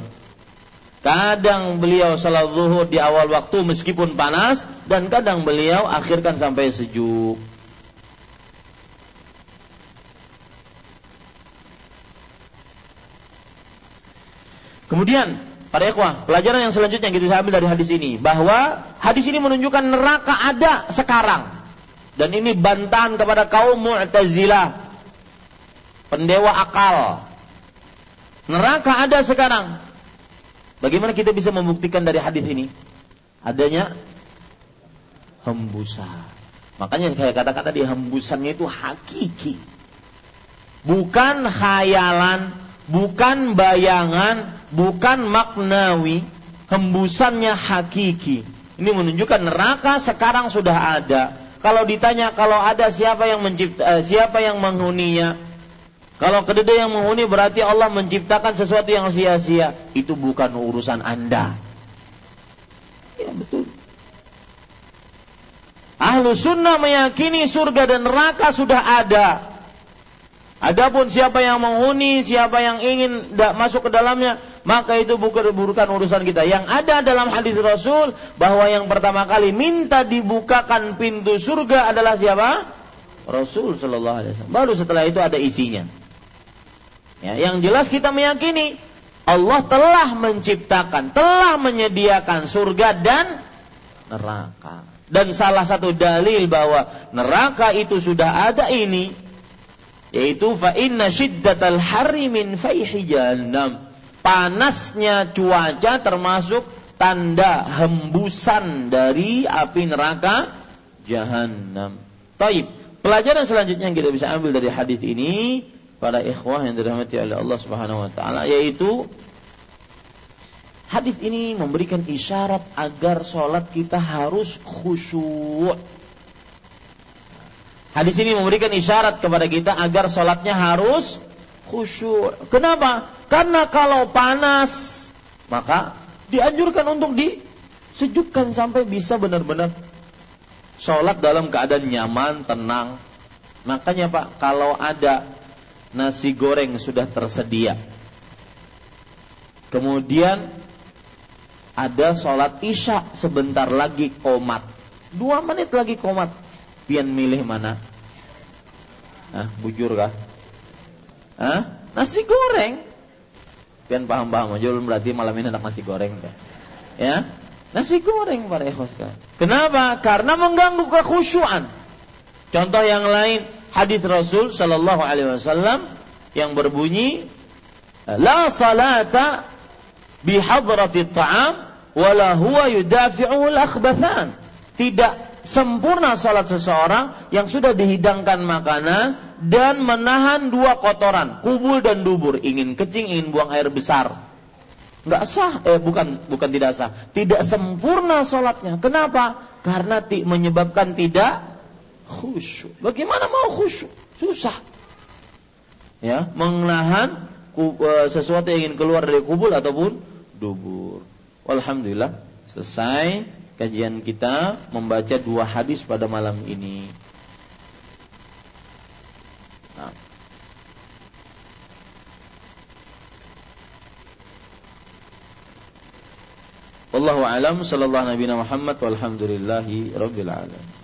Kadang beliau salat zuhur di awal waktu meskipun panas dan kadang beliau akhirkan sampai sejuk. Kemudian para ikhwah, pelajaran yang selanjutnya yang kita ambil dari hadis ini bahwa hadis ini menunjukkan neraka ada sekarang. Dan ini bantahan kepada kaum Mu'tazilah. Pendewa akal. Neraka ada sekarang Bagaimana kita bisa membuktikan dari hadis ini? Adanya hembusan. Makanya saya katakan tadi hembusannya itu hakiki. Bukan khayalan, bukan bayangan, bukan maknawi. Hembusannya hakiki. Ini menunjukkan neraka sekarang sudah ada. Kalau ditanya kalau ada siapa yang mencipta, eh, siapa yang menghuninya, kalau keledai yang menghuni berarti Allah menciptakan sesuatu yang sia-sia. Itu bukan urusan Anda. Ya betul. Ahlu sunnah meyakini surga dan neraka sudah ada. Adapun siapa yang menghuni, siapa yang ingin masuk ke dalamnya, maka itu bukan, bukan urusan kita. Yang ada dalam hadis Rasul bahwa yang pertama kali minta dibukakan pintu surga adalah siapa? Rasul Shallallahu Alaihi Wasallam. Baru setelah itu ada isinya. Ya, yang jelas kita meyakini Allah telah menciptakan, telah menyediakan surga dan neraka. Dan salah satu dalil bahwa neraka itu sudah ada ini yaitu fa inna syiddatal harri min faihi jahannam. Panasnya cuaca termasuk tanda hembusan dari api neraka jahanam. Taib. Pelajaran selanjutnya yang kita bisa ambil dari hadis ini para ikhwah yang dirahmati oleh Allah Subhanahu wa taala yaitu hadis ini memberikan isyarat agar sholat kita harus khusyuk. Hadis ini memberikan isyarat kepada kita agar sholatnya harus khusyuk. Kenapa? Karena kalau panas maka dianjurkan untuk disejukkan sampai bisa benar-benar sholat dalam keadaan nyaman, tenang. Makanya Pak, kalau ada nasi goreng sudah tersedia, kemudian ada sholat isya sebentar lagi komat, dua menit lagi komat, pian milih mana? Ah, bujur kah? Hah? Nasi goreng. Pian paham-paham aja berarti malam ini anak nasi goreng ya. Ya, nasi goreng para ikhwas Kenapa? Karena mengganggu kekhusyuan. Contoh yang lain, hadis Rasul Shallallahu Alaihi Wasallam yang berbunyi, la salata bihadrati ta'am wala huwa yudafi'u al-akhbathan. Tidak sempurna salat seseorang yang sudah dihidangkan makanan dan menahan dua kotoran, kubul dan dubur, ingin kecing, ingin buang air besar. Enggak sah, eh bukan bukan tidak sah, tidak sempurna salatnya. Kenapa? Karena menyebabkan tidak khusyuk. Bagaimana mau khusyuk? Susah. Ya, menahan eh, sesuatu yang ingin keluar dari kubul ataupun dubur. Alhamdulillah selesai kajian kita membaca dua hadis pada malam ini. Nah. Wallahu alam sallallahu nabi Muhammad walhamdulillahi rabbil alamin.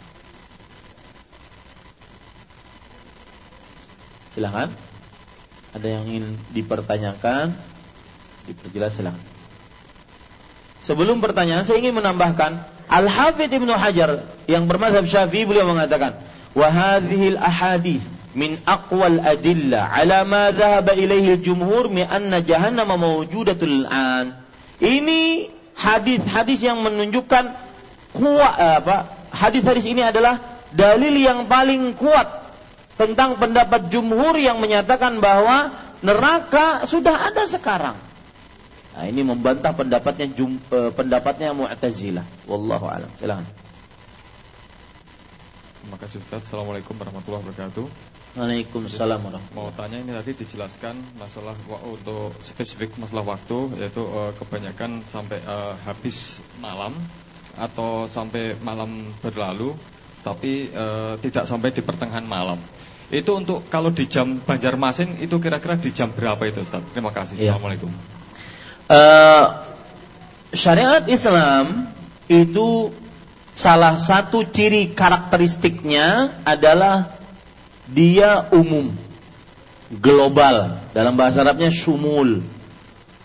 Silakan. Ada yang ingin dipertanyakan? Diperjelas silakan. Sebelum pertanyaan saya ingin menambahkan Al-Hafidh Ibnu Hajar yang bermadzhab Syafi'i beliau mengatakan wa ahadith min aqwal adilla ala ma dhahaba ilaihi al-jumhur mi anna jahannama mawjudatul an. Ini hadis-hadis yang menunjukkan kuat apa? Hadis-hadis ini adalah dalil yang paling kuat tentang pendapat jumhur yang menyatakan bahwa neraka sudah ada sekarang. Nah, ini membantah pendapatnya jum, eh, pendapatnya Mu'tazilah. Wallahu a'lam. Silakan. Terima kasih Ustaz. Assalamualaikum warahmatullahi wabarakatuh. Waalaikumsalam warahmatullahi Mau tanya ini tadi dijelaskan masalah untuk spesifik masalah waktu yaitu uh, kebanyakan sampai uh, habis malam atau sampai malam berlalu tapi uh, tidak sampai di pertengahan malam. Itu untuk kalau di jam Banjarmasin itu kira-kira di jam berapa itu Ustaz? Terima kasih. Ya. Assalamualaikum uh, syariat Islam itu salah satu ciri karakteristiknya adalah dia umum, global. Dalam bahasa Arabnya sumul.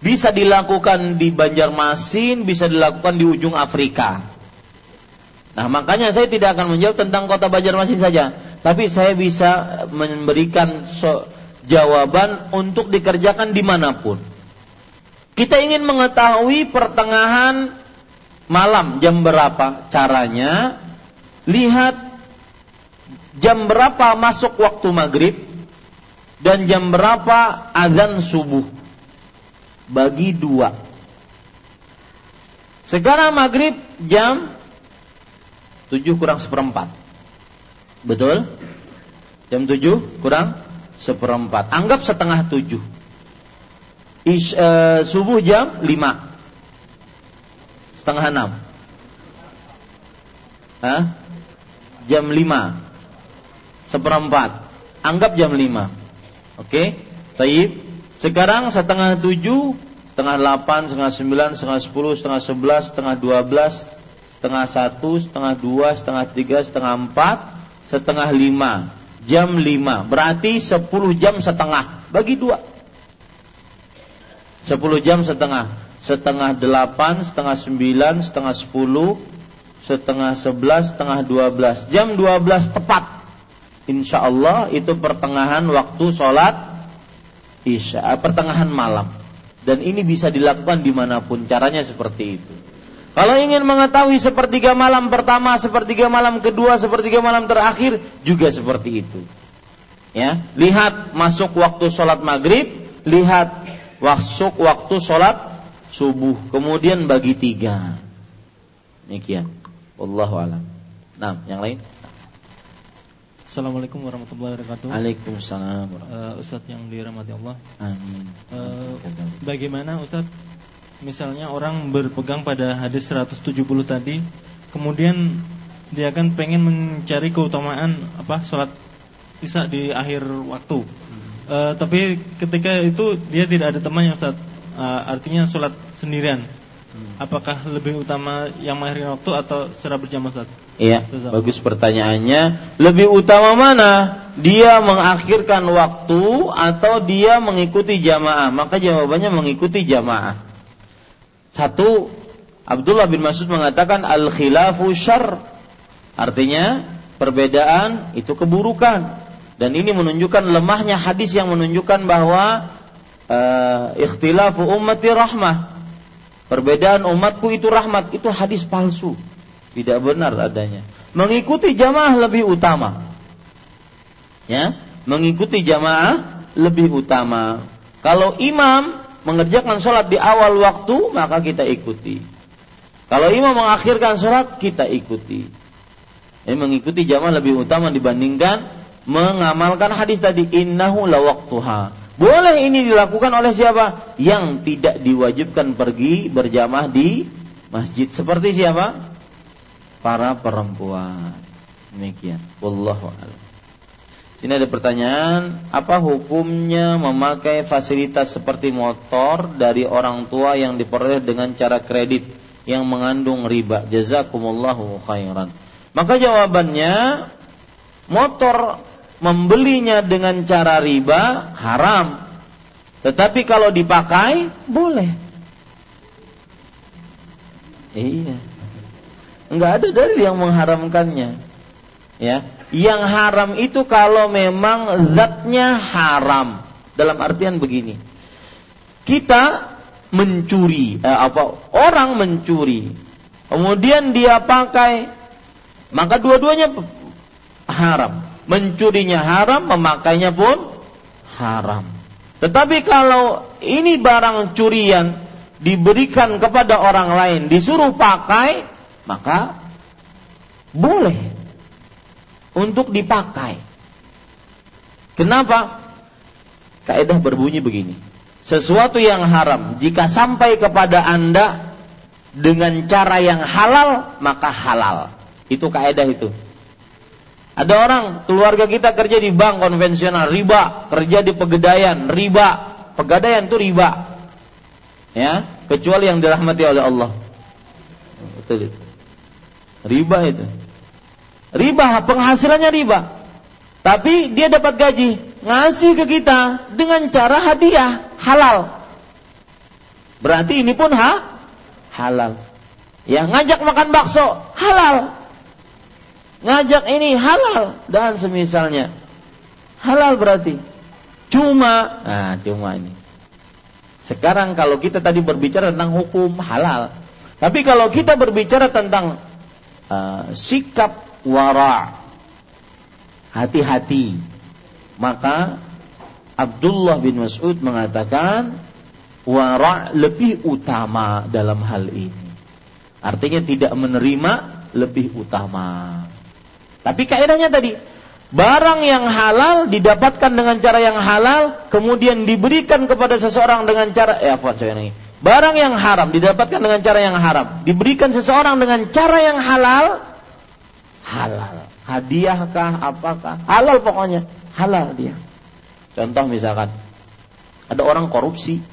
Bisa dilakukan di Banjarmasin, bisa dilakukan di ujung Afrika. Nah, makanya saya tidak akan menjawab tentang kota Banjarmasin saja, tapi saya bisa memberikan so jawaban untuk dikerjakan di mana pun. Kita ingin mengetahui pertengahan malam jam berapa caranya. Lihat jam berapa masuk waktu maghrib dan jam berapa azan subuh. Bagi dua. Sekarang maghrib jam tujuh kurang seperempat. Betul? Jam tujuh kurang seperempat. Anggap setengah tujuh. Ish, uh, subuh jam 5 setengah 6 Hah? jam 5 seperempat. Anggap jam 5 oke? Okay? Taib. Sekarang setengah 7 setengah 8 setengah 9 setengah 10 setengah 11 setengah 12 setengah 1 setengah 2 setengah 3 setengah 4 setengah 5 jam 5 berarti 10 jam setengah. Bagi dua. Sepuluh jam setengah. Setengah delapan, setengah sembilan, setengah sepuluh Setengah sebelas, setengah dua belas. Jam dua belas tepat. Insya Allah itu pertengahan waktu sholat Isya eh, Pertengahan malam. Dan ini bisa dilakukan di mana pun. Caranya seperti itu kalau ingin mengetahui sepertiga malam pertama, sepertiga malam kedua, sepertiga malam terakhir, juga seperti itu. Ya, lihat masuk waktu sholat maghrib, lihat masuk waktu sholat subuh kemudian bagi tiga demikian Wallahu alam nah yang lain Assalamualaikum warahmatullahi wabarakatuh. Waalaikumsalam. Uh, Ustadz yang dirahmati Allah. Amin. Uh, bagaimana Ustadz misalnya orang berpegang pada hadis 170 tadi, kemudian dia kan pengen mencari keutamaan apa sholat isya di akhir waktu. Uh, tapi ketika itu dia tidak ada temannya Ustadz. Uh, artinya sholat sendirian. Hmm. Apakah lebih utama yang mengakhiri waktu atau secara berjamaah Ustaz? Iya, bagus pertanyaannya. Lebih utama mana? Dia mengakhirkan waktu atau dia mengikuti jamaah? Maka jawabannya mengikuti jamaah. Satu, Abdullah bin Mas'ud mengatakan al-khilafu syar. Artinya perbedaan itu keburukan. Dan ini menunjukkan lemahnya hadis yang menunjukkan bahwa uh, ikhtilafu ummati rahmah Perbedaan umatku itu rahmat, itu hadis palsu. Tidak benar adanya. Mengikuti jamaah lebih utama. Ya, mengikuti jamaah lebih utama. Kalau imam mengerjakan sholat di awal waktu, maka kita ikuti. Kalau imam mengakhirkan sholat, kita ikuti. Ini mengikuti jamaah lebih utama dibandingkan mengamalkan hadis tadi innahu lawaktuha. Boleh ini dilakukan oleh siapa? Yang tidak diwajibkan pergi berjamaah di masjid. Seperti siapa? Para perempuan. Demikian. Wallahu a'lam. Sini ada pertanyaan, apa hukumnya memakai fasilitas seperti motor dari orang tua yang diperoleh dengan cara kredit yang mengandung riba? Jazakumullahu khairan. Maka jawabannya motor membelinya dengan cara riba haram. Tetapi kalau dipakai boleh. Iya. Enggak ada dalil yang mengharamkannya. Ya, yang haram itu kalau memang zatnya haram. Dalam artian begini. Kita mencuri eh, apa orang mencuri. Kemudian dia pakai maka dua-duanya haram mencurinya haram, memakainya pun haram. Tetapi kalau ini barang curian diberikan kepada orang lain, disuruh pakai, maka boleh untuk dipakai. Kenapa? Kaidah berbunyi begini. Sesuatu yang haram jika sampai kepada Anda dengan cara yang halal, maka halal. Itu kaidah itu. Ada orang keluarga kita kerja di bank konvensional riba, kerja di pegadaian riba. Pegadaian itu riba. Ya, kecuali yang dirahmati oleh Allah. Betul itu. Riba itu. Riba penghasilannya riba. Tapi dia dapat gaji, ngasih ke kita dengan cara hadiah halal. Berarti ini pun ha halal. Ya ngajak makan bakso halal ngajak ini halal dan semisalnya. Halal berarti. Cuma, nah cuma ini. Sekarang kalau kita tadi berbicara tentang hukum halal, tapi kalau kita berbicara tentang uh, sikap wara, hati-hati, maka Abdullah bin Mas'ud mengatakan wara lebih utama dalam hal ini. Artinya tidak menerima lebih utama. Tapi kaidahnya tadi, barang yang halal didapatkan dengan cara yang halal, kemudian diberikan kepada seseorang dengan cara eh apa saya ini. Barang yang haram didapatkan dengan cara yang haram, diberikan seseorang dengan cara yang halal, halal. Hadiahkah apakah? Halal pokoknya, halal dia. Contoh misalkan ada orang korupsi,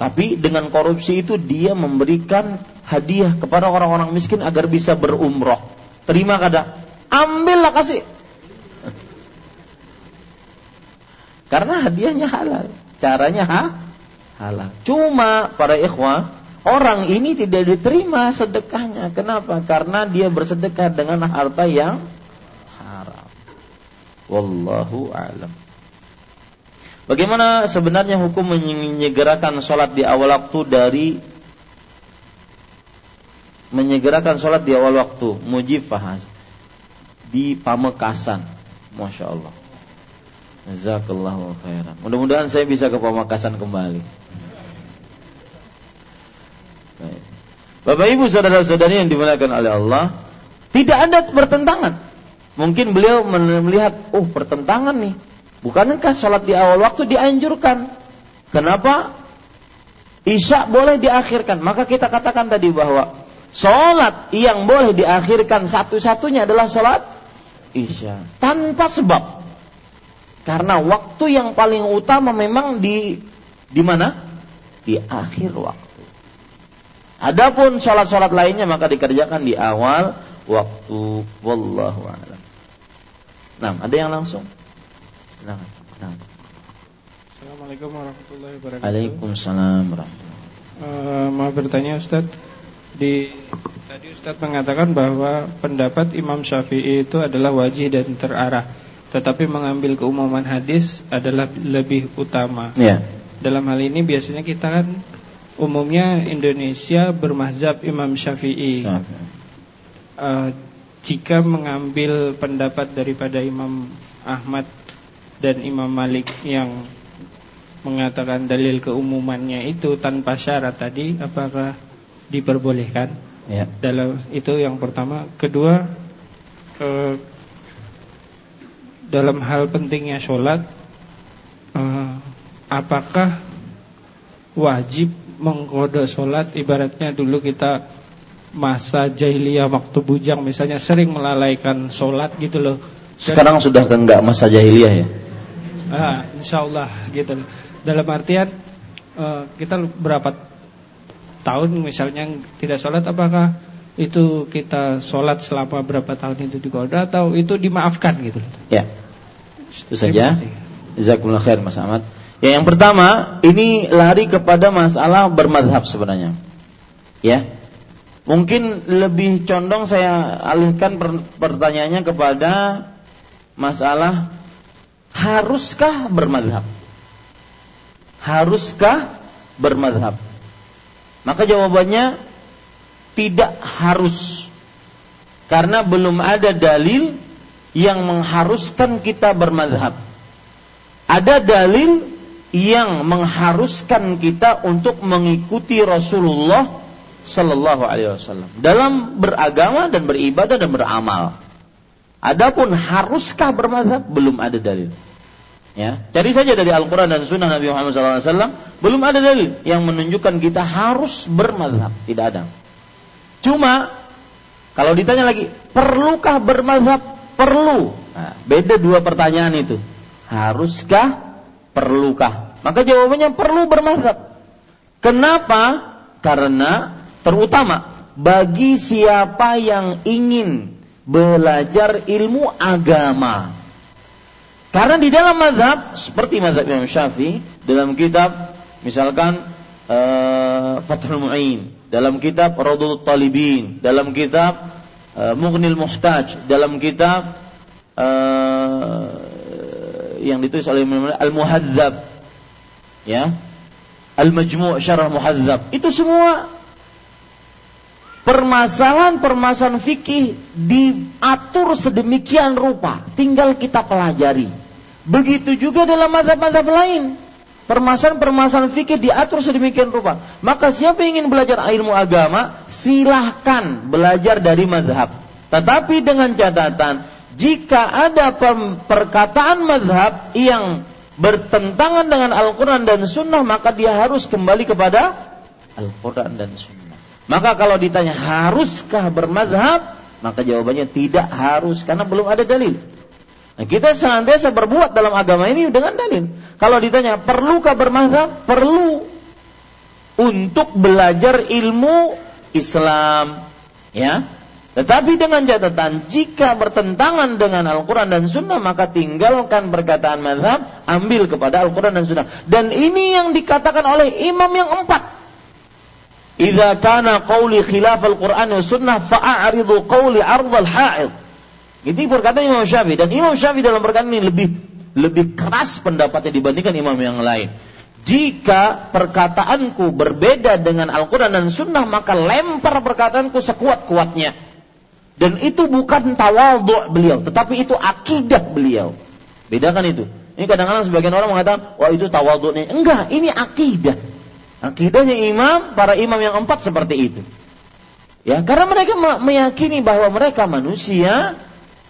tapi dengan korupsi itu dia memberikan hadiah kepada orang-orang miskin agar bisa berumroh. Terima kada? ambillah kasih. Karena hadiahnya halal, caranya ha? halal. Cuma para ikhwah, orang ini tidak diterima sedekahnya. Kenapa? Karena dia bersedekah dengan harta yang haram. Wallahu a'lam. Bagaimana sebenarnya hukum menyegerakan sholat di awal waktu dari menyegerakan sholat di awal waktu mujibah di Pamekasan. Masya Allah. Khairan. Mudah-mudahan saya bisa ke Pamekasan kembali. Bapak Ibu saudara-saudari yang dimuliakan oleh Allah, tidak ada bertentangan Mungkin beliau melihat, oh pertentangan nih. Bukankah sholat di awal waktu dianjurkan? Kenapa Isya boleh diakhirkan? Maka kita katakan tadi bahwa sholat yang boleh diakhirkan satu-satunya adalah sholat Isya. Tanpa sebab. Karena waktu yang paling utama memang di di mana? Di akhir waktu. Adapun sholat-sholat lainnya maka dikerjakan di awal waktu. Wallahu a'lam. Nah, ada yang langsung? Nah, nah. Assalamualaikum warahmatullahi wabarakatuh. Waalaikumsalam warahmatullahi uh, Mau bertanya Ustaz, di tadi Ustaz mengatakan bahwa pendapat Imam Syafi'i itu adalah wajib dan terarah, tetapi mengambil keumuman hadis adalah lebih utama. Ya. Dalam hal ini biasanya kita kan umumnya Indonesia bermazhab Imam Syafi'i. Uh, jika mengambil pendapat daripada Imam Ahmad dan Imam Malik yang mengatakan dalil keumumannya itu tanpa syarat tadi apakah diperbolehkan? Ya. Dalam itu yang pertama, kedua eh, dalam hal pentingnya sholat, eh, apakah wajib mengkoda sholat? Ibaratnya dulu kita masa jahiliyah waktu bujang misalnya sering melalaikan sholat gitu loh. Dan, Sekarang sudah enggak masa jahiliyah ya? Ah, insya Allah gitu loh. Dalam artian uh, kita berapa tahun misalnya tidak sholat apakah itu kita sholat selama berapa tahun itu digoda atau itu dimaafkan gitu loh? Ya. Itu saja. Jazakumullah khair Mas Ahmad. Ya, yang pertama, ini lari kepada masalah bermadhab sebenarnya. Ya, Mungkin lebih condong saya alihkan pertanyaannya kepada masalah haruskah bermadhab? Haruskah bermadhab? Maka jawabannya tidak harus. Karena belum ada dalil yang mengharuskan kita bermadhab. Ada dalil yang mengharuskan kita untuk mengikuti Rasulullah Sallallahu Alaihi Wasallam dalam beragama dan beribadah dan beramal. Adapun haruskah bermadhab belum ada dalil. Ya, cari saja dari Al-Quran dan Sunnah Nabi Muhammad SAW belum ada dalil yang menunjukkan kita harus bermadhab, tidak ada. Cuma kalau ditanya lagi, perlukah bermadhab? Perlu. Nah, beda dua pertanyaan itu. Haruskah? Perlukah? Maka jawabannya perlu bermadhab. Kenapa? Karena terutama bagi siapa yang ingin belajar ilmu agama. Karena di dalam mazhab seperti mazhab Imam Syafi'i dalam kitab misalkan uh, Fathul Mu'in, dalam kitab Radul Talibin, dalam kitab uh, Mughnil Muhtaj, dalam kitab uh, yang ditulis oleh Al-Muhadzab ya Al-Majmu' Syarah Muhadzab itu semua permasalahan-permasalahan fikih diatur sedemikian rupa, tinggal kita pelajari. Begitu juga dalam mazhab-mazhab lain. Permasalahan-permasalahan fikih diatur sedemikian rupa. Maka siapa yang ingin belajar ilmu agama, silahkan belajar dari mazhab. Tetapi dengan catatan, jika ada perkataan mazhab yang bertentangan dengan Al-Quran dan Sunnah, maka dia harus kembali kepada Al-Quran dan Sunnah. Maka kalau ditanya haruskah bermadhab, maka jawabannya tidak harus karena belum ada dalil. Nah, kita senantiasa berbuat dalam agama ini dengan dalil. Kalau ditanya perlukah bermadhab, perlu untuk belajar ilmu Islam, ya. Tetapi dengan catatan jika bertentangan dengan Al-Quran dan Sunnah maka tinggalkan perkataan madhab, ambil kepada Al-Quran dan Sunnah. Dan ini yang dikatakan oleh imam yang empat. Idza kana qawli khilaf al-Qur'an wa sunnah fa'aridu qawli ardal ha'id. Ini perkataan Imam Syafi'i dan Imam Syafi'i dalam perkataan ini lebih lebih keras pendapatnya dibandingkan imam yang lain. Jika perkataanku berbeda dengan Al-Quran dan Sunnah, maka lempar perkataanku sekuat-kuatnya. Dan itu bukan tawadhu beliau, tetapi itu akidah beliau. Bedakan itu. Ini kadang-kadang sebagian orang mengatakan, wah itu tawadhunya. Enggak, ini akidah. Akidahnya imam, para imam yang empat seperti itu. Ya, karena mereka meyakini bahwa mereka manusia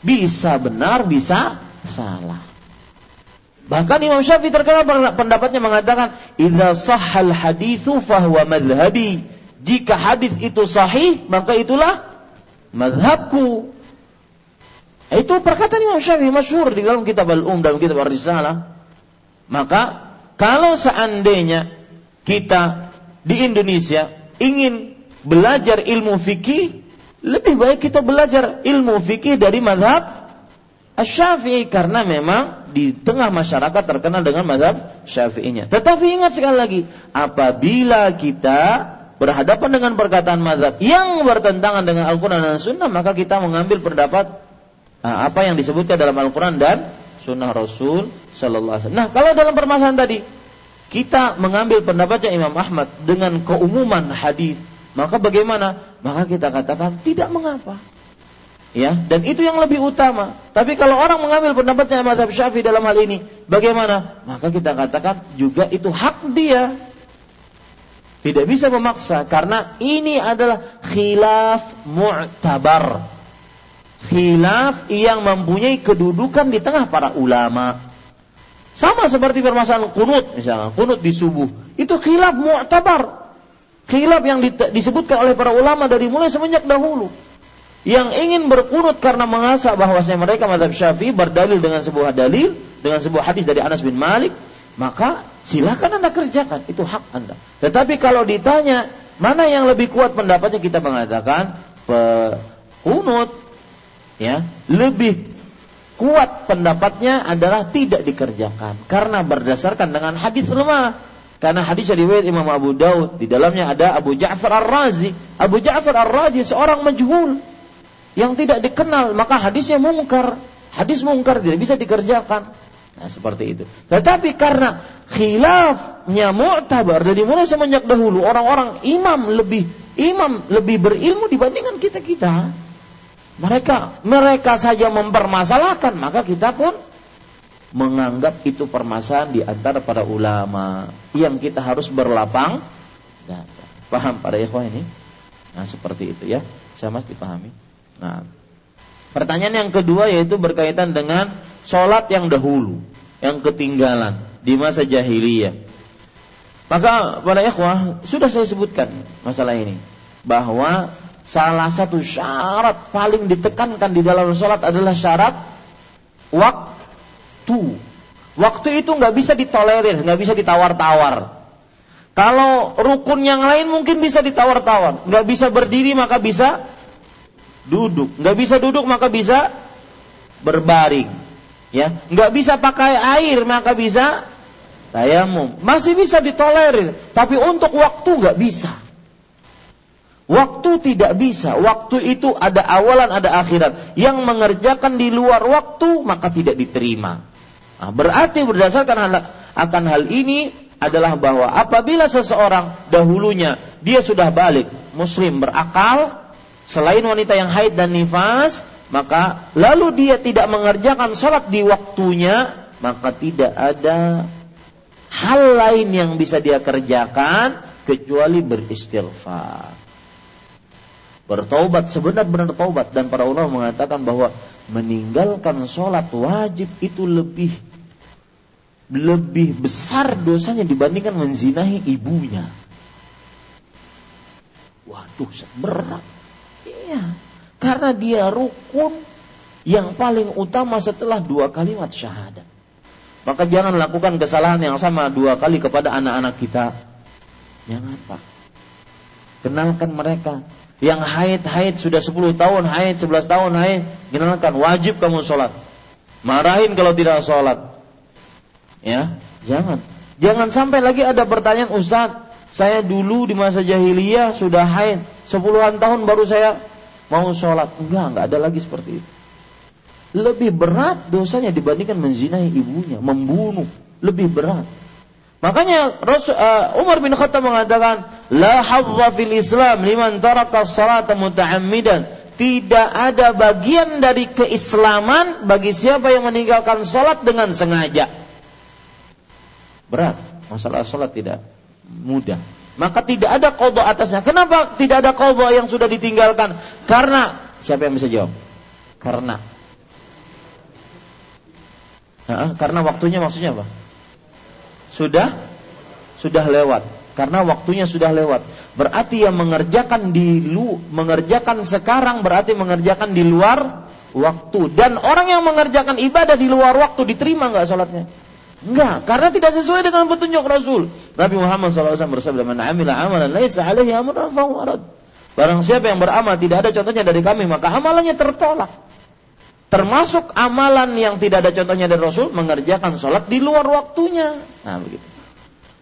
Bisa benar, bisa salah. Bahkan Imam Syafi'i terkenal pendapatnya mengatakan, "Idza sahhal haditsu fahuwa madhhabi." Jika hadis itu sahih, maka itulah madhabku. Itu perkataan Imam Syafi'i masyhur di dalam kitab Al-Um dalam kitab Ar-Risalah. Maka kalau seandainya kita di Indonesia ingin belajar ilmu fikih, lebih baik kita belajar ilmu fikih dari madhab Syafi'i karena memang di tengah masyarakat terkenal dengan madhab Syafi'inya. Tetapi ingat sekali lagi, apabila kita berhadapan dengan perkataan madhab yang bertentangan dengan Al-Quran dan Sunnah, maka kita mengambil pendapat nah, apa yang disebutkan dalam Al-Quran dan Sunnah Rasul Sallallahu Alaihi Wasallam. Nah, kalau dalam permasalahan tadi kita mengambil pendapatnya Imam Ahmad dengan keumuman hadis, maka bagaimana? Maka kita katakan tidak mengapa. Ya, dan itu yang lebih utama. Tapi kalau orang mengambil pendapatnya Madhab Syafi'i dalam hal ini, bagaimana? Maka kita katakan juga itu hak dia. Tidak bisa memaksa karena ini adalah khilaf mu'tabar. Khilaf yang mempunyai kedudukan di tengah para ulama. Sama seperti permasalahan kunut misalnya, kunut di subuh. Itu khilaf mu'tabar. Khilaf yang disebutkan oleh para ulama dari mulai semenjak dahulu. Yang ingin berkunut karena mengasah bahwasanya mereka madhab syafi'i berdalil dengan sebuah dalil, dengan sebuah hadis dari Anas bin Malik, maka silakan Anda kerjakan, itu hak Anda. Tetapi kalau ditanya mana yang lebih kuat pendapatnya kita mengatakan kunut ya, lebih kuat pendapatnya adalah tidak dikerjakan karena berdasarkan dengan hadis lemah. Karena hadis riwayat Imam Abu Daud di dalamnya ada Abu Ja'far Ar-Razi. Abu Ja'far Ar-Razi seorang majhul yang tidak dikenal, maka hadisnya mungkar. Hadis mungkar tidak bisa dikerjakan. Nah, seperti itu. Tetapi karena khilafnya mu'tabar dari mulai semenjak dahulu orang-orang imam lebih imam lebih berilmu dibandingkan kita-kita. Mereka mereka saja mempermasalahkan, maka kita pun menganggap itu permasalahan di antara para ulama yang kita harus berlapang dada. Paham para ikhwah ini? Nah, seperti itu ya. Saya masih dipahami. Nah, pertanyaan yang kedua yaitu berkaitan dengan sholat yang dahulu, yang ketinggalan di masa jahiliyah. Maka para ikhwah sudah saya sebutkan masalah ini bahwa salah satu syarat paling ditekankan di dalam sholat adalah syarat waktu. Waktu itu nggak bisa ditolerir, nggak bisa ditawar-tawar. Kalau rukun yang lain mungkin bisa ditawar-tawar, nggak bisa berdiri maka bisa duduk, nggak bisa duduk maka bisa berbaring ya nggak bisa pakai air maka bisa tayamum. Masih bisa ditolerir tapi untuk waktu nggak bisa. Waktu tidak bisa. Waktu itu ada awalan ada akhirat. Yang mengerjakan di luar waktu maka tidak diterima. Nah, berarti berdasarkan hal, akan hal ini adalah bahwa apabila seseorang dahulunya dia sudah balik muslim berakal selain wanita yang haid dan nifas maka lalu dia tidak mengerjakan sholat di waktunya, maka tidak ada hal lain yang bisa dia kerjakan kecuali beristighfar. Bertobat sebenar-benar taubat dan para ulama mengatakan bahwa meninggalkan sholat wajib itu lebih lebih besar dosanya dibandingkan menzinahi ibunya. Waduh, berat. Iya. Karena dia rukun yang paling utama setelah dua kalimat syahadat. Maka jangan lakukan kesalahan yang sama dua kali kepada anak-anak kita. Yang apa? Kenalkan mereka. Yang haid-haid sudah 10 tahun, haid 11 tahun, haid. Kenalkan, wajib kamu sholat. Marahin kalau tidak sholat. Ya, jangan. Jangan sampai lagi ada pertanyaan, Ustaz, saya dulu di masa jahiliyah sudah haid. Sepuluhan tahun baru saya mau sholat? Enggak enggak ada lagi seperti itu. Lebih berat dosanya dibandingkan menzinahi ibunya membunuh. Lebih berat. Makanya Rasul, uh, Umar bin Khattab mengatakan la hadza fil Islam liman taraka salata muta'ammidan. Tidak ada bagian dari keislaman bagi siapa yang meninggalkan salat dengan sengaja. Berat. Masalah salat tidak mudah maka tidak ada kodok atasnya. Kenapa tidak ada kodok yang sudah ditinggalkan? Karena siapa yang bisa jawab? Karena Nah, karena waktunya maksudnya apa? Sudah sudah lewat. Karena waktunya sudah lewat. Berarti yang mengerjakan di lu mengerjakan sekarang berarti mengerjakan di luar waktu. Dan orang yang mengerjakan ibadah di luar waktu diterima nggak sholatnya? Enggak, karena tidak sesuai dengan petunjuk Rasul. Nabi Muhammad SAW bersabda, "Man amila amalan laisa alaihi amrun fahuwa Barang siapa yang beramal tidak ada contohnya dari kami, maka amalannya tertolak. Termasuk amalan yang tidak ada contohnya dari Rasul mengerjakan sholat di luar waktunya. Nah, begitu.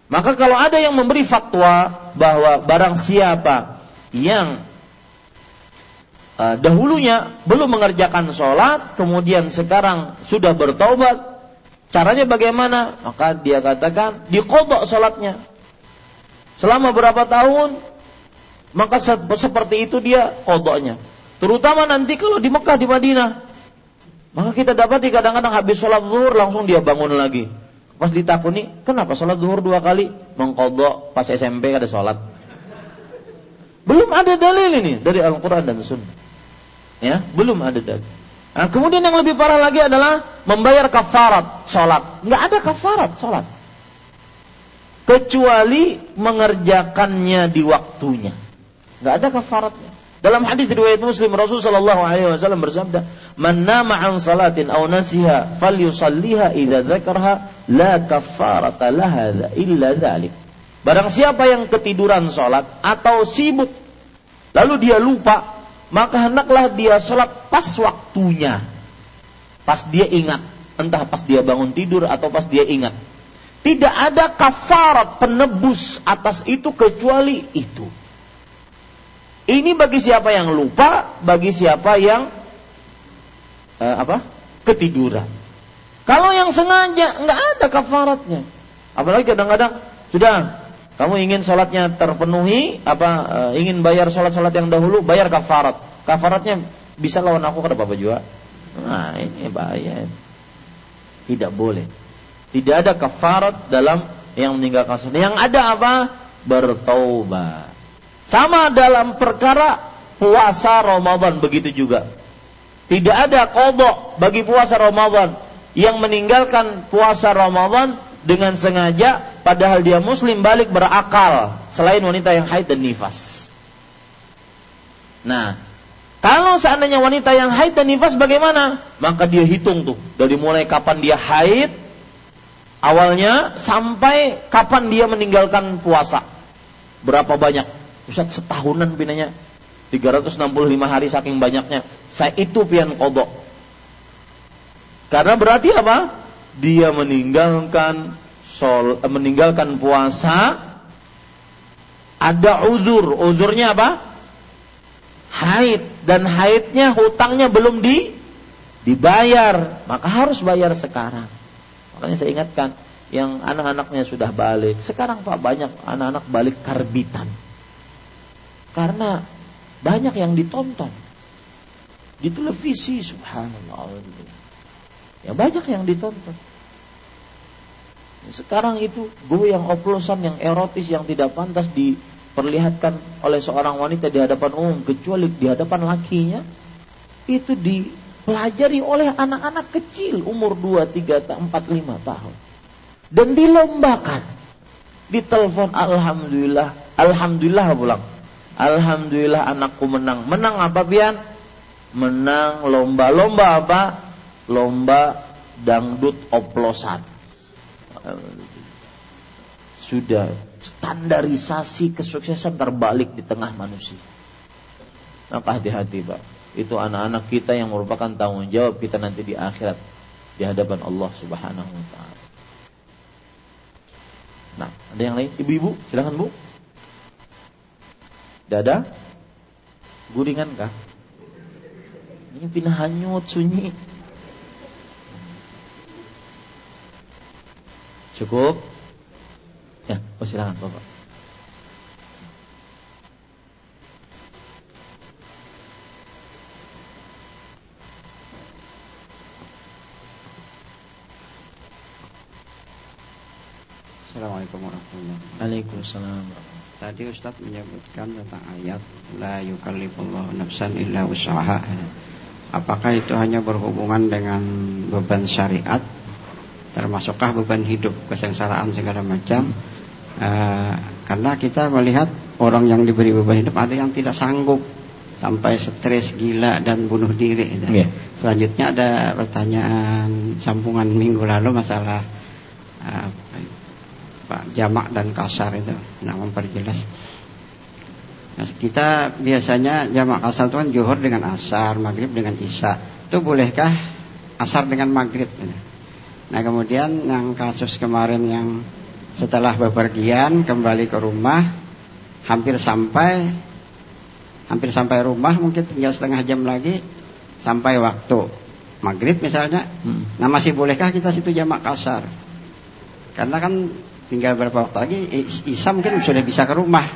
Maka kalau ada yang memberi fatwa bahwa barang siapa yang uh, dahulunya belum mengerjakan sholat, kemudian sekarang sudah bertobat, caranya bagaimana? Maka dia katakan dikodok sholatnya. Selama berapa tahun, maka seperti itu dia kodoknya. Terutama nanti kalau di Mekah, di Madinah, maka kita dapati kadang-kadang habis sholat zuhur langsung dia bangun lagi. Pas ditakuni, kenapa sholat zuhur dua kali? Mengkodok pas SMP ada sholat. Belum ada dalil ini dari Al-Quran dan Sunnah. Ya, belum ada dalil. Nah, kemudian yang lebih parah lagi adalah membayar kafarat sholat. Nggak ada kafarat sholat. Kecuali mengerjakannya di waktunya. Nggak ada kafaratnya. Dalam hadis riwayat Muslim Rasulullah sallallahu alaihi wasallam bersabda, "Man nama an salatin aw nasiha falyusalliha idza dzakarha la kaffarata laha illa dzalik." Barang siapa yang ketiduran salat atau sibuk lalu dia lupa, maka hendaklah dia salat pas waktunya. Pas dia ingat, entah pas dia bangun tidur atau pas dia ingat. Tidak ada kafarat penebus atas itu kecuali itu. Ini bagi siapa yang lupa, bagi siapa yang eh, apa? ketiduran. Kalau yang sengaja nggak ada kafaratnya. Apalagi kadang-kadang sudah kamu ingin sholatnya terpenuhi, apa eh, ingin bayar sholat-sholat yang dahulu, bayar kafarat. Kafaratnya bisa lawan aku kata Bapak juga. Nah ini bahaya. Tidak boleh. Tidak ada kafarat dalam yang meninggalkan sholat. Yang ada apa? Bertaubat. Sama dalam perkara puasa Ramadan begitu juga. Tidak ada kodok bagi puasa Ramadan yang meninggalkan puasa Ramadan dengan sengaja padahal dia muslim balik berakal selain wanita yang haid dan nifas. Nah, kalau seandainya wanita yang haid dan nifas bagaimana? Maka dia hitung tuh dari mulai kapan dia haid awalnya sampai kapan dia meninggalkan puasa. Berapa banyak? Ustaz setahunan pinanya 365 hari saking banyaknya. Saya itu pian kodok. Karena berarti apa? Dia meninggalkan sol, eh, meninggalkan puasa ada uzur. Uzurnya apa? Haid dan haidnya hutangnya belum di dibayar, maka harus bayar sekarang. Makanya saya ingatkan yang anak-anaknya sudah balik. Sekarang Pak banyak anak-anak balik karbitan. Karena banyak yang ditonton di televisi subhanallah. Ya banyak yang ditonton. Sekarang itu gue yang oplosan yang erotis yang tidak pantas diperlihatkan oleh seorang wanita di hadapan umum kecuali di hadapan lakinya itu dipelajari oleh anak-anak kecil umur 2, 3, 4, 5 tahun. Dan dilombakan. Di telepon alhamdulillah, alhamdulillah pulang. Alhamdulillah anakku menang. Menang apa pian? Menang lomba. Lomba apa? Lomba dangdut oplosan. Sudah standarisasi kesuksesan terbalik di tengah manusia. Maka hati-hati Pak. Itu anak-anak kita yang merupakan tanggung jawab kita nanti di akhirat di hadapan Allah Subhanahu wa taala. Nah, ada yang lain? Ibu-ibu, silakan Bu. Dada guringan kah? Ini pindah hanyut sunyi. Cukup? Ya, oh silakan Bapak. Assalamualaikum warahmatullahi wabarakatuh. Waalaikumsalam tadi Ustadz menyebutkan tentang ayat la yukallifullahu nafsan illa usaha. Apakah itu hanya berhubungan dengan beban syariat termasukkah beban hidup, kesengsaraan segala macam. Uh, karena kita melihat orang yang diberi beban hidup ada yang tidak sanggup sampai stres, gila dan bunuh diri. Yeah. Selanjutnya ada pertanyaan sambungan minggu lalu masalah uh, Pak jamak dan kasar itu. Nah, memperjelas. Nah, kita biasanya jamak kasar itu kan johor dengan asar, maghrib dengan isya. Itu bolehkah asar dengan maghrib? Nah kemudian yang kasus kemarin yang setelah bepergian kembali ke rumah hampir sampai hampir sampai rumah mungkin tinggal setengah jam lagi sampai waktu maghrib misalnya. Hmm. Nah masih bolehkah kita situ jamak kasar? Karena kan tinggal berapa waktu lagi Isa mungkin sudah bisa ke rumah.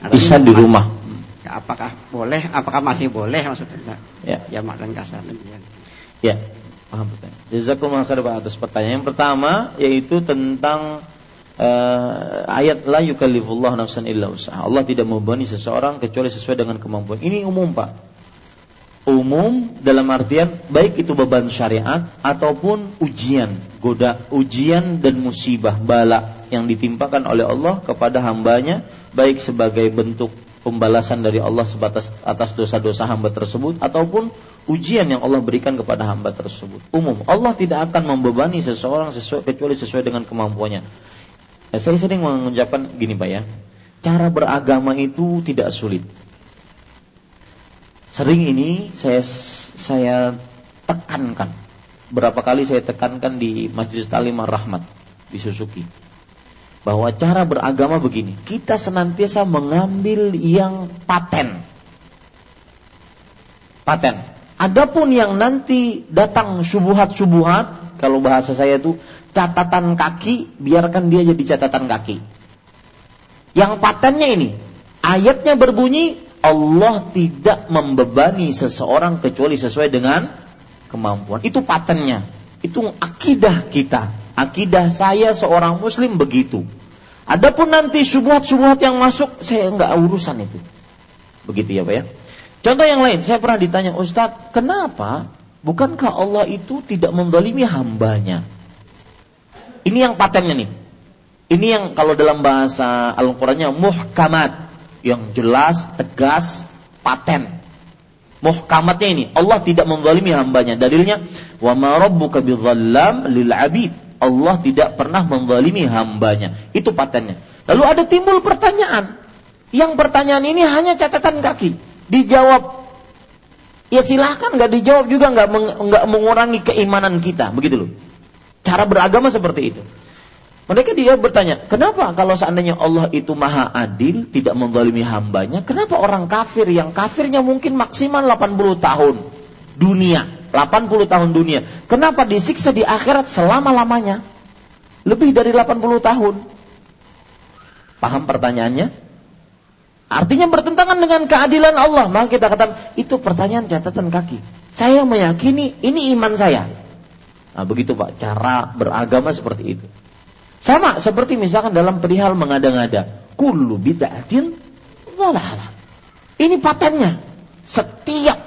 Nah, Isa di rumah. Apakah boleh? Apakah masih boleh maksudnya? Ya. Jamak dan kasar. Ya. Paham pertanyaan. Jazakumullah khair atas pertanyaan. Yang pertama yaitu tentang uh, ayat la yukallifullah nafsan illa usaha. Allah tidak membebani seseorang kecuali sesuai dengan kemampuan. Ini umum, Pak. Umum dalam artian baik itu beban syariat ataupun ujian, goda, ujian dan musibah bala yang ditimpakan oleh Allah kepada hambanya baik sebagai bentuk pembalasan dari Allah sebatas atas dosa-dosa hamba tersebut ataupun ujian yang Allah berikan kepada hamba tersebut. Umum, Allah tidak akan membebani seseorang sesuai, kecuali sesuai dengan kemampuannya. Nah, saya sering mengucapkan gini Pak ya, cara beragama itu tidak sulit. Sering ini saya saya tekankan. Berapa kali saya tekankan di Majelis Talimah Rahmat di Suzuki bahwa cara beragama begini, kita senantiasa mengambil yang paten. Paten. Adapun yang nanti datang subuhat-subuhat, kalau bahasa saya itu catatan kaki, biarkan dia jadi catatan kaki. Yang patennya ini, ayatnya berbunyi Allah tidak membebani seseorang kecuali sesuai dengan kemampuan. Itu patennya. Itu akidah kita. Akidah saya seorang muslim begitu. Adapun nanti subuhat-subuhat yang masuk, saya enggak urusan itu. Begitu ya Pak ya. Contoh yang lain, saya pernah ditanya Ustadz, kenapa bukankah Allah itu tidak mendolimi hambanya? Ini yang patennya nih. Ini yang kalau dalam bahasa Al-Qurannya muhkamat. Yang jelas, tegas, paten. Muhkamatnya ini, Allah tidak mendolimi hambanya. Dalilnya, rabbuka bidhallam lil abid. Allah tidak pernah mendolimi hambanya. Itu patennya. Lalu ada timbul pertanyaan. Yang pertanyaan ini hanya catatan kaki dijawab ya silahkan nggak dijawab juga nggak nggak mengurangi keimanan kita begitu loh cara beragama seperti itu mereka dia bertanya kenapa kalau seandainya Allah itu maha adil tidak menzalimi hambanya kenapa orang kafir yang kafirnya mungkin maksimal 80 tahun dunia 80 tahun dunia kenapa disiksa di akhirat selama lamanya lebih dari 80 tahun paham pertanyaannya Artinya bertentangan dengan keadilan Allah. Maka kita katakan itu pertanyaan catatan kaki. Saya meyakini ini iman saya. Nah, begitu Pak, cara beragama seperti itu. Sama seperti misalkan dalam perihal mengada-ngada. Kullu bid'atin. Ini patennya. Setiap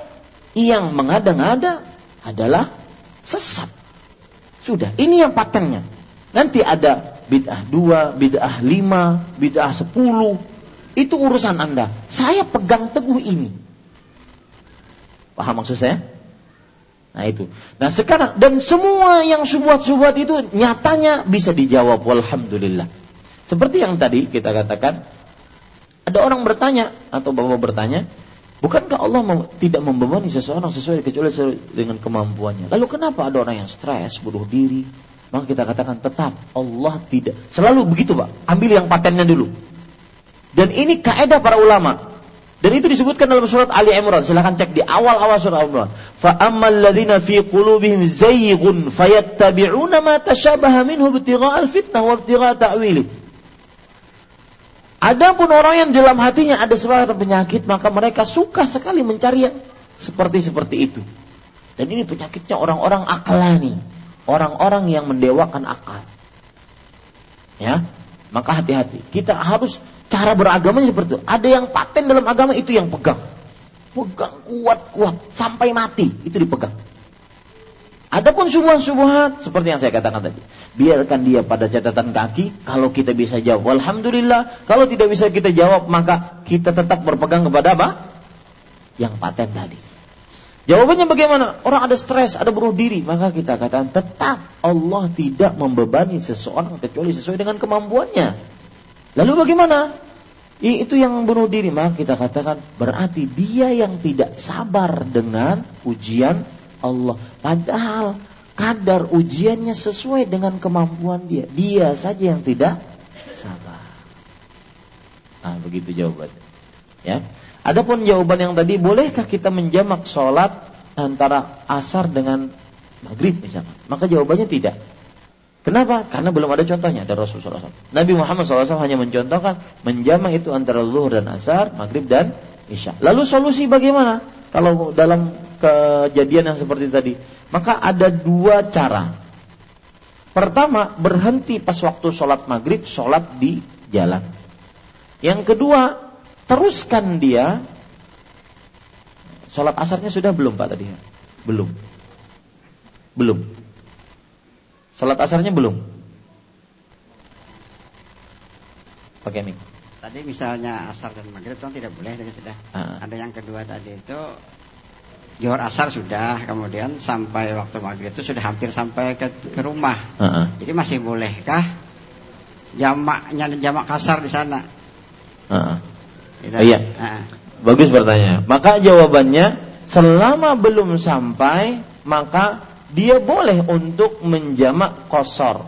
yang mengada-ngada adalah sesat. Sudah, ini yang patennya. Nanti ada bid'ah dua, bid'ah lima, bid'ah sepuluh, itu urusan Anda. Saya pegang teguh ini. Paham maksud saya? Nah itu. Nah sekarang dan semua yang subuhat-subuhat itu nyatanya bisa dijawab. Walhamdulillah. Seperti yang tadi kita katakan, ada orang bertanya atau bapak bertanya, bukankah Allah mem tidak membebani seseorang sesuai kecuali dengan kemampuannya? Lalu kenapa ada orang yang stres, bunuh diri? Maka kita katakan tetap Allah tidak. Selalu begitu pak. Ambil yang patennya dulu. Dan ini kaidah para ulama. Dan itu disebutkan dalam surat Ali Imran. Silahkan cek di awal-awal surat Ali Imran. Fa ammal ladzina fi qulubihim zayghun fayattabi'una ma tashabaha minhu ibtigha'al fitnah. Adapun orang yang dalam hatinya ada sebuah penyakit, maka mereka suka sekali mencari yang seperti seperti itu. Dan ini penyakitnya orang-orang akalani, orang-orang yang mendewakan akal. Ya, maka hati-hati. Kita harus Cara beragamanya seperti itu. Ada yang paten dalam agama itu yang pegang. Pegang kuat-kuat sampai mati itu dipegang. Adapun subuhan-subuhat seperti yang saya katakan tadi, biarkan dia pada catatan kaki. Kalau kita bisa jawab, alhamdulillah. Kalau tidak bisa kita jawab, maka kita tetap berpegang kepada apa? Yang paten tadi. Jawabannya bagaimana? Orang ada stres, ada bunuh diri, maka kita katakan tetap Allah tidak membebani seseorang kecuali sesuai dengan kemampuannya. Lalu bagaimana? Itu yang bunuh diri, maka kita katakan berarti dia yang tidak sabar dengan ujian Allah. Padahal kadar ujiannya sesuai dengan kemampuan dia. Dia saja yang tidak sabar. Nah, begitu jawabannya. Ya. Adapun jawaban yang tadi, bolehkah kita menjamak sholat antara asar dengan maghrib misalnya? Maka jawabannya tidak. Kenapa? Karena belum ada contohnya dari Rasulullah SAW. Nabi Muhammad SAW hanya mencontohkan menjamak itu antara zuhur dan asar, maghrib dan isya. Lalu solusi bagaimana? Kalau dalam kejadian yang seperti tadi. Maka ada dua cara. Pertama, berhenti pas waktu sholat maghrib, sholat di jalan. Yang kedua, teruskan dia. Sholat asarnya sudah belum Pak tadi? Belum. Belum. Sholat asarnya belum. Pakai mic. Tadi misalnya asar dan maghrib kan tidak boleh tadi sudah. Uh. Ada yang kedua tadi itu Johor asar sudah, kemudian sampai waktu maghrib itu sudah hampir sampai ke, ke rumah. Uh -uh. Jadi masih bolehkah jamaknya jamak kasar di sana? Uh -uh. iya. Uh -uh. Bagus pertanyaan. Maka jawabannya selama belum sampai maka dia boleh untuk menjamak kosor.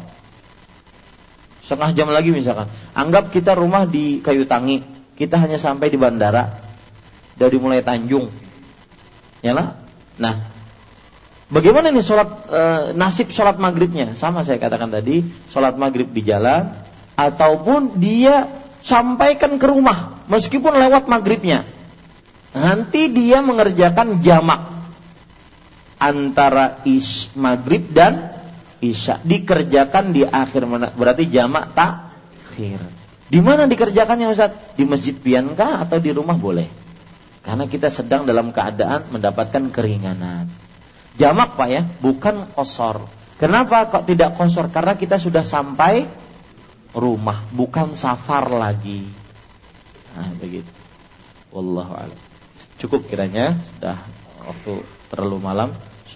Setengah jam lagi misalkan. Anggap kita rumah di Kayu Tangi, kita hanya sampai di bandara dari mulai Tanjung Ya lah. Nah, bagaimana nih sholat e, nasib sholat maghribnya? Sama saya katakan tadi, sholat maghrib di jalan ataupun dia sampaikan ke rumah meskipun lewat maghribnya. Nanti dia mengerjakan jamak antara is maghrib dan isya dikerjakan di akhir berarti jamak takhir. Di mana dikerjakannya Ustaz? Di masjid piankah atau di rumah boleh? Karena kita sedang dalam keadaan mendapatkan keringanan. Jamak Pak ya, bukan kosor. Kenapa kok tidak kosor? Karena kita sudah sampai rumah, bukan safar lagi. Nah, begitu. Wallahu a'lam. Cukup kiranya sudah waktu terlalu malam.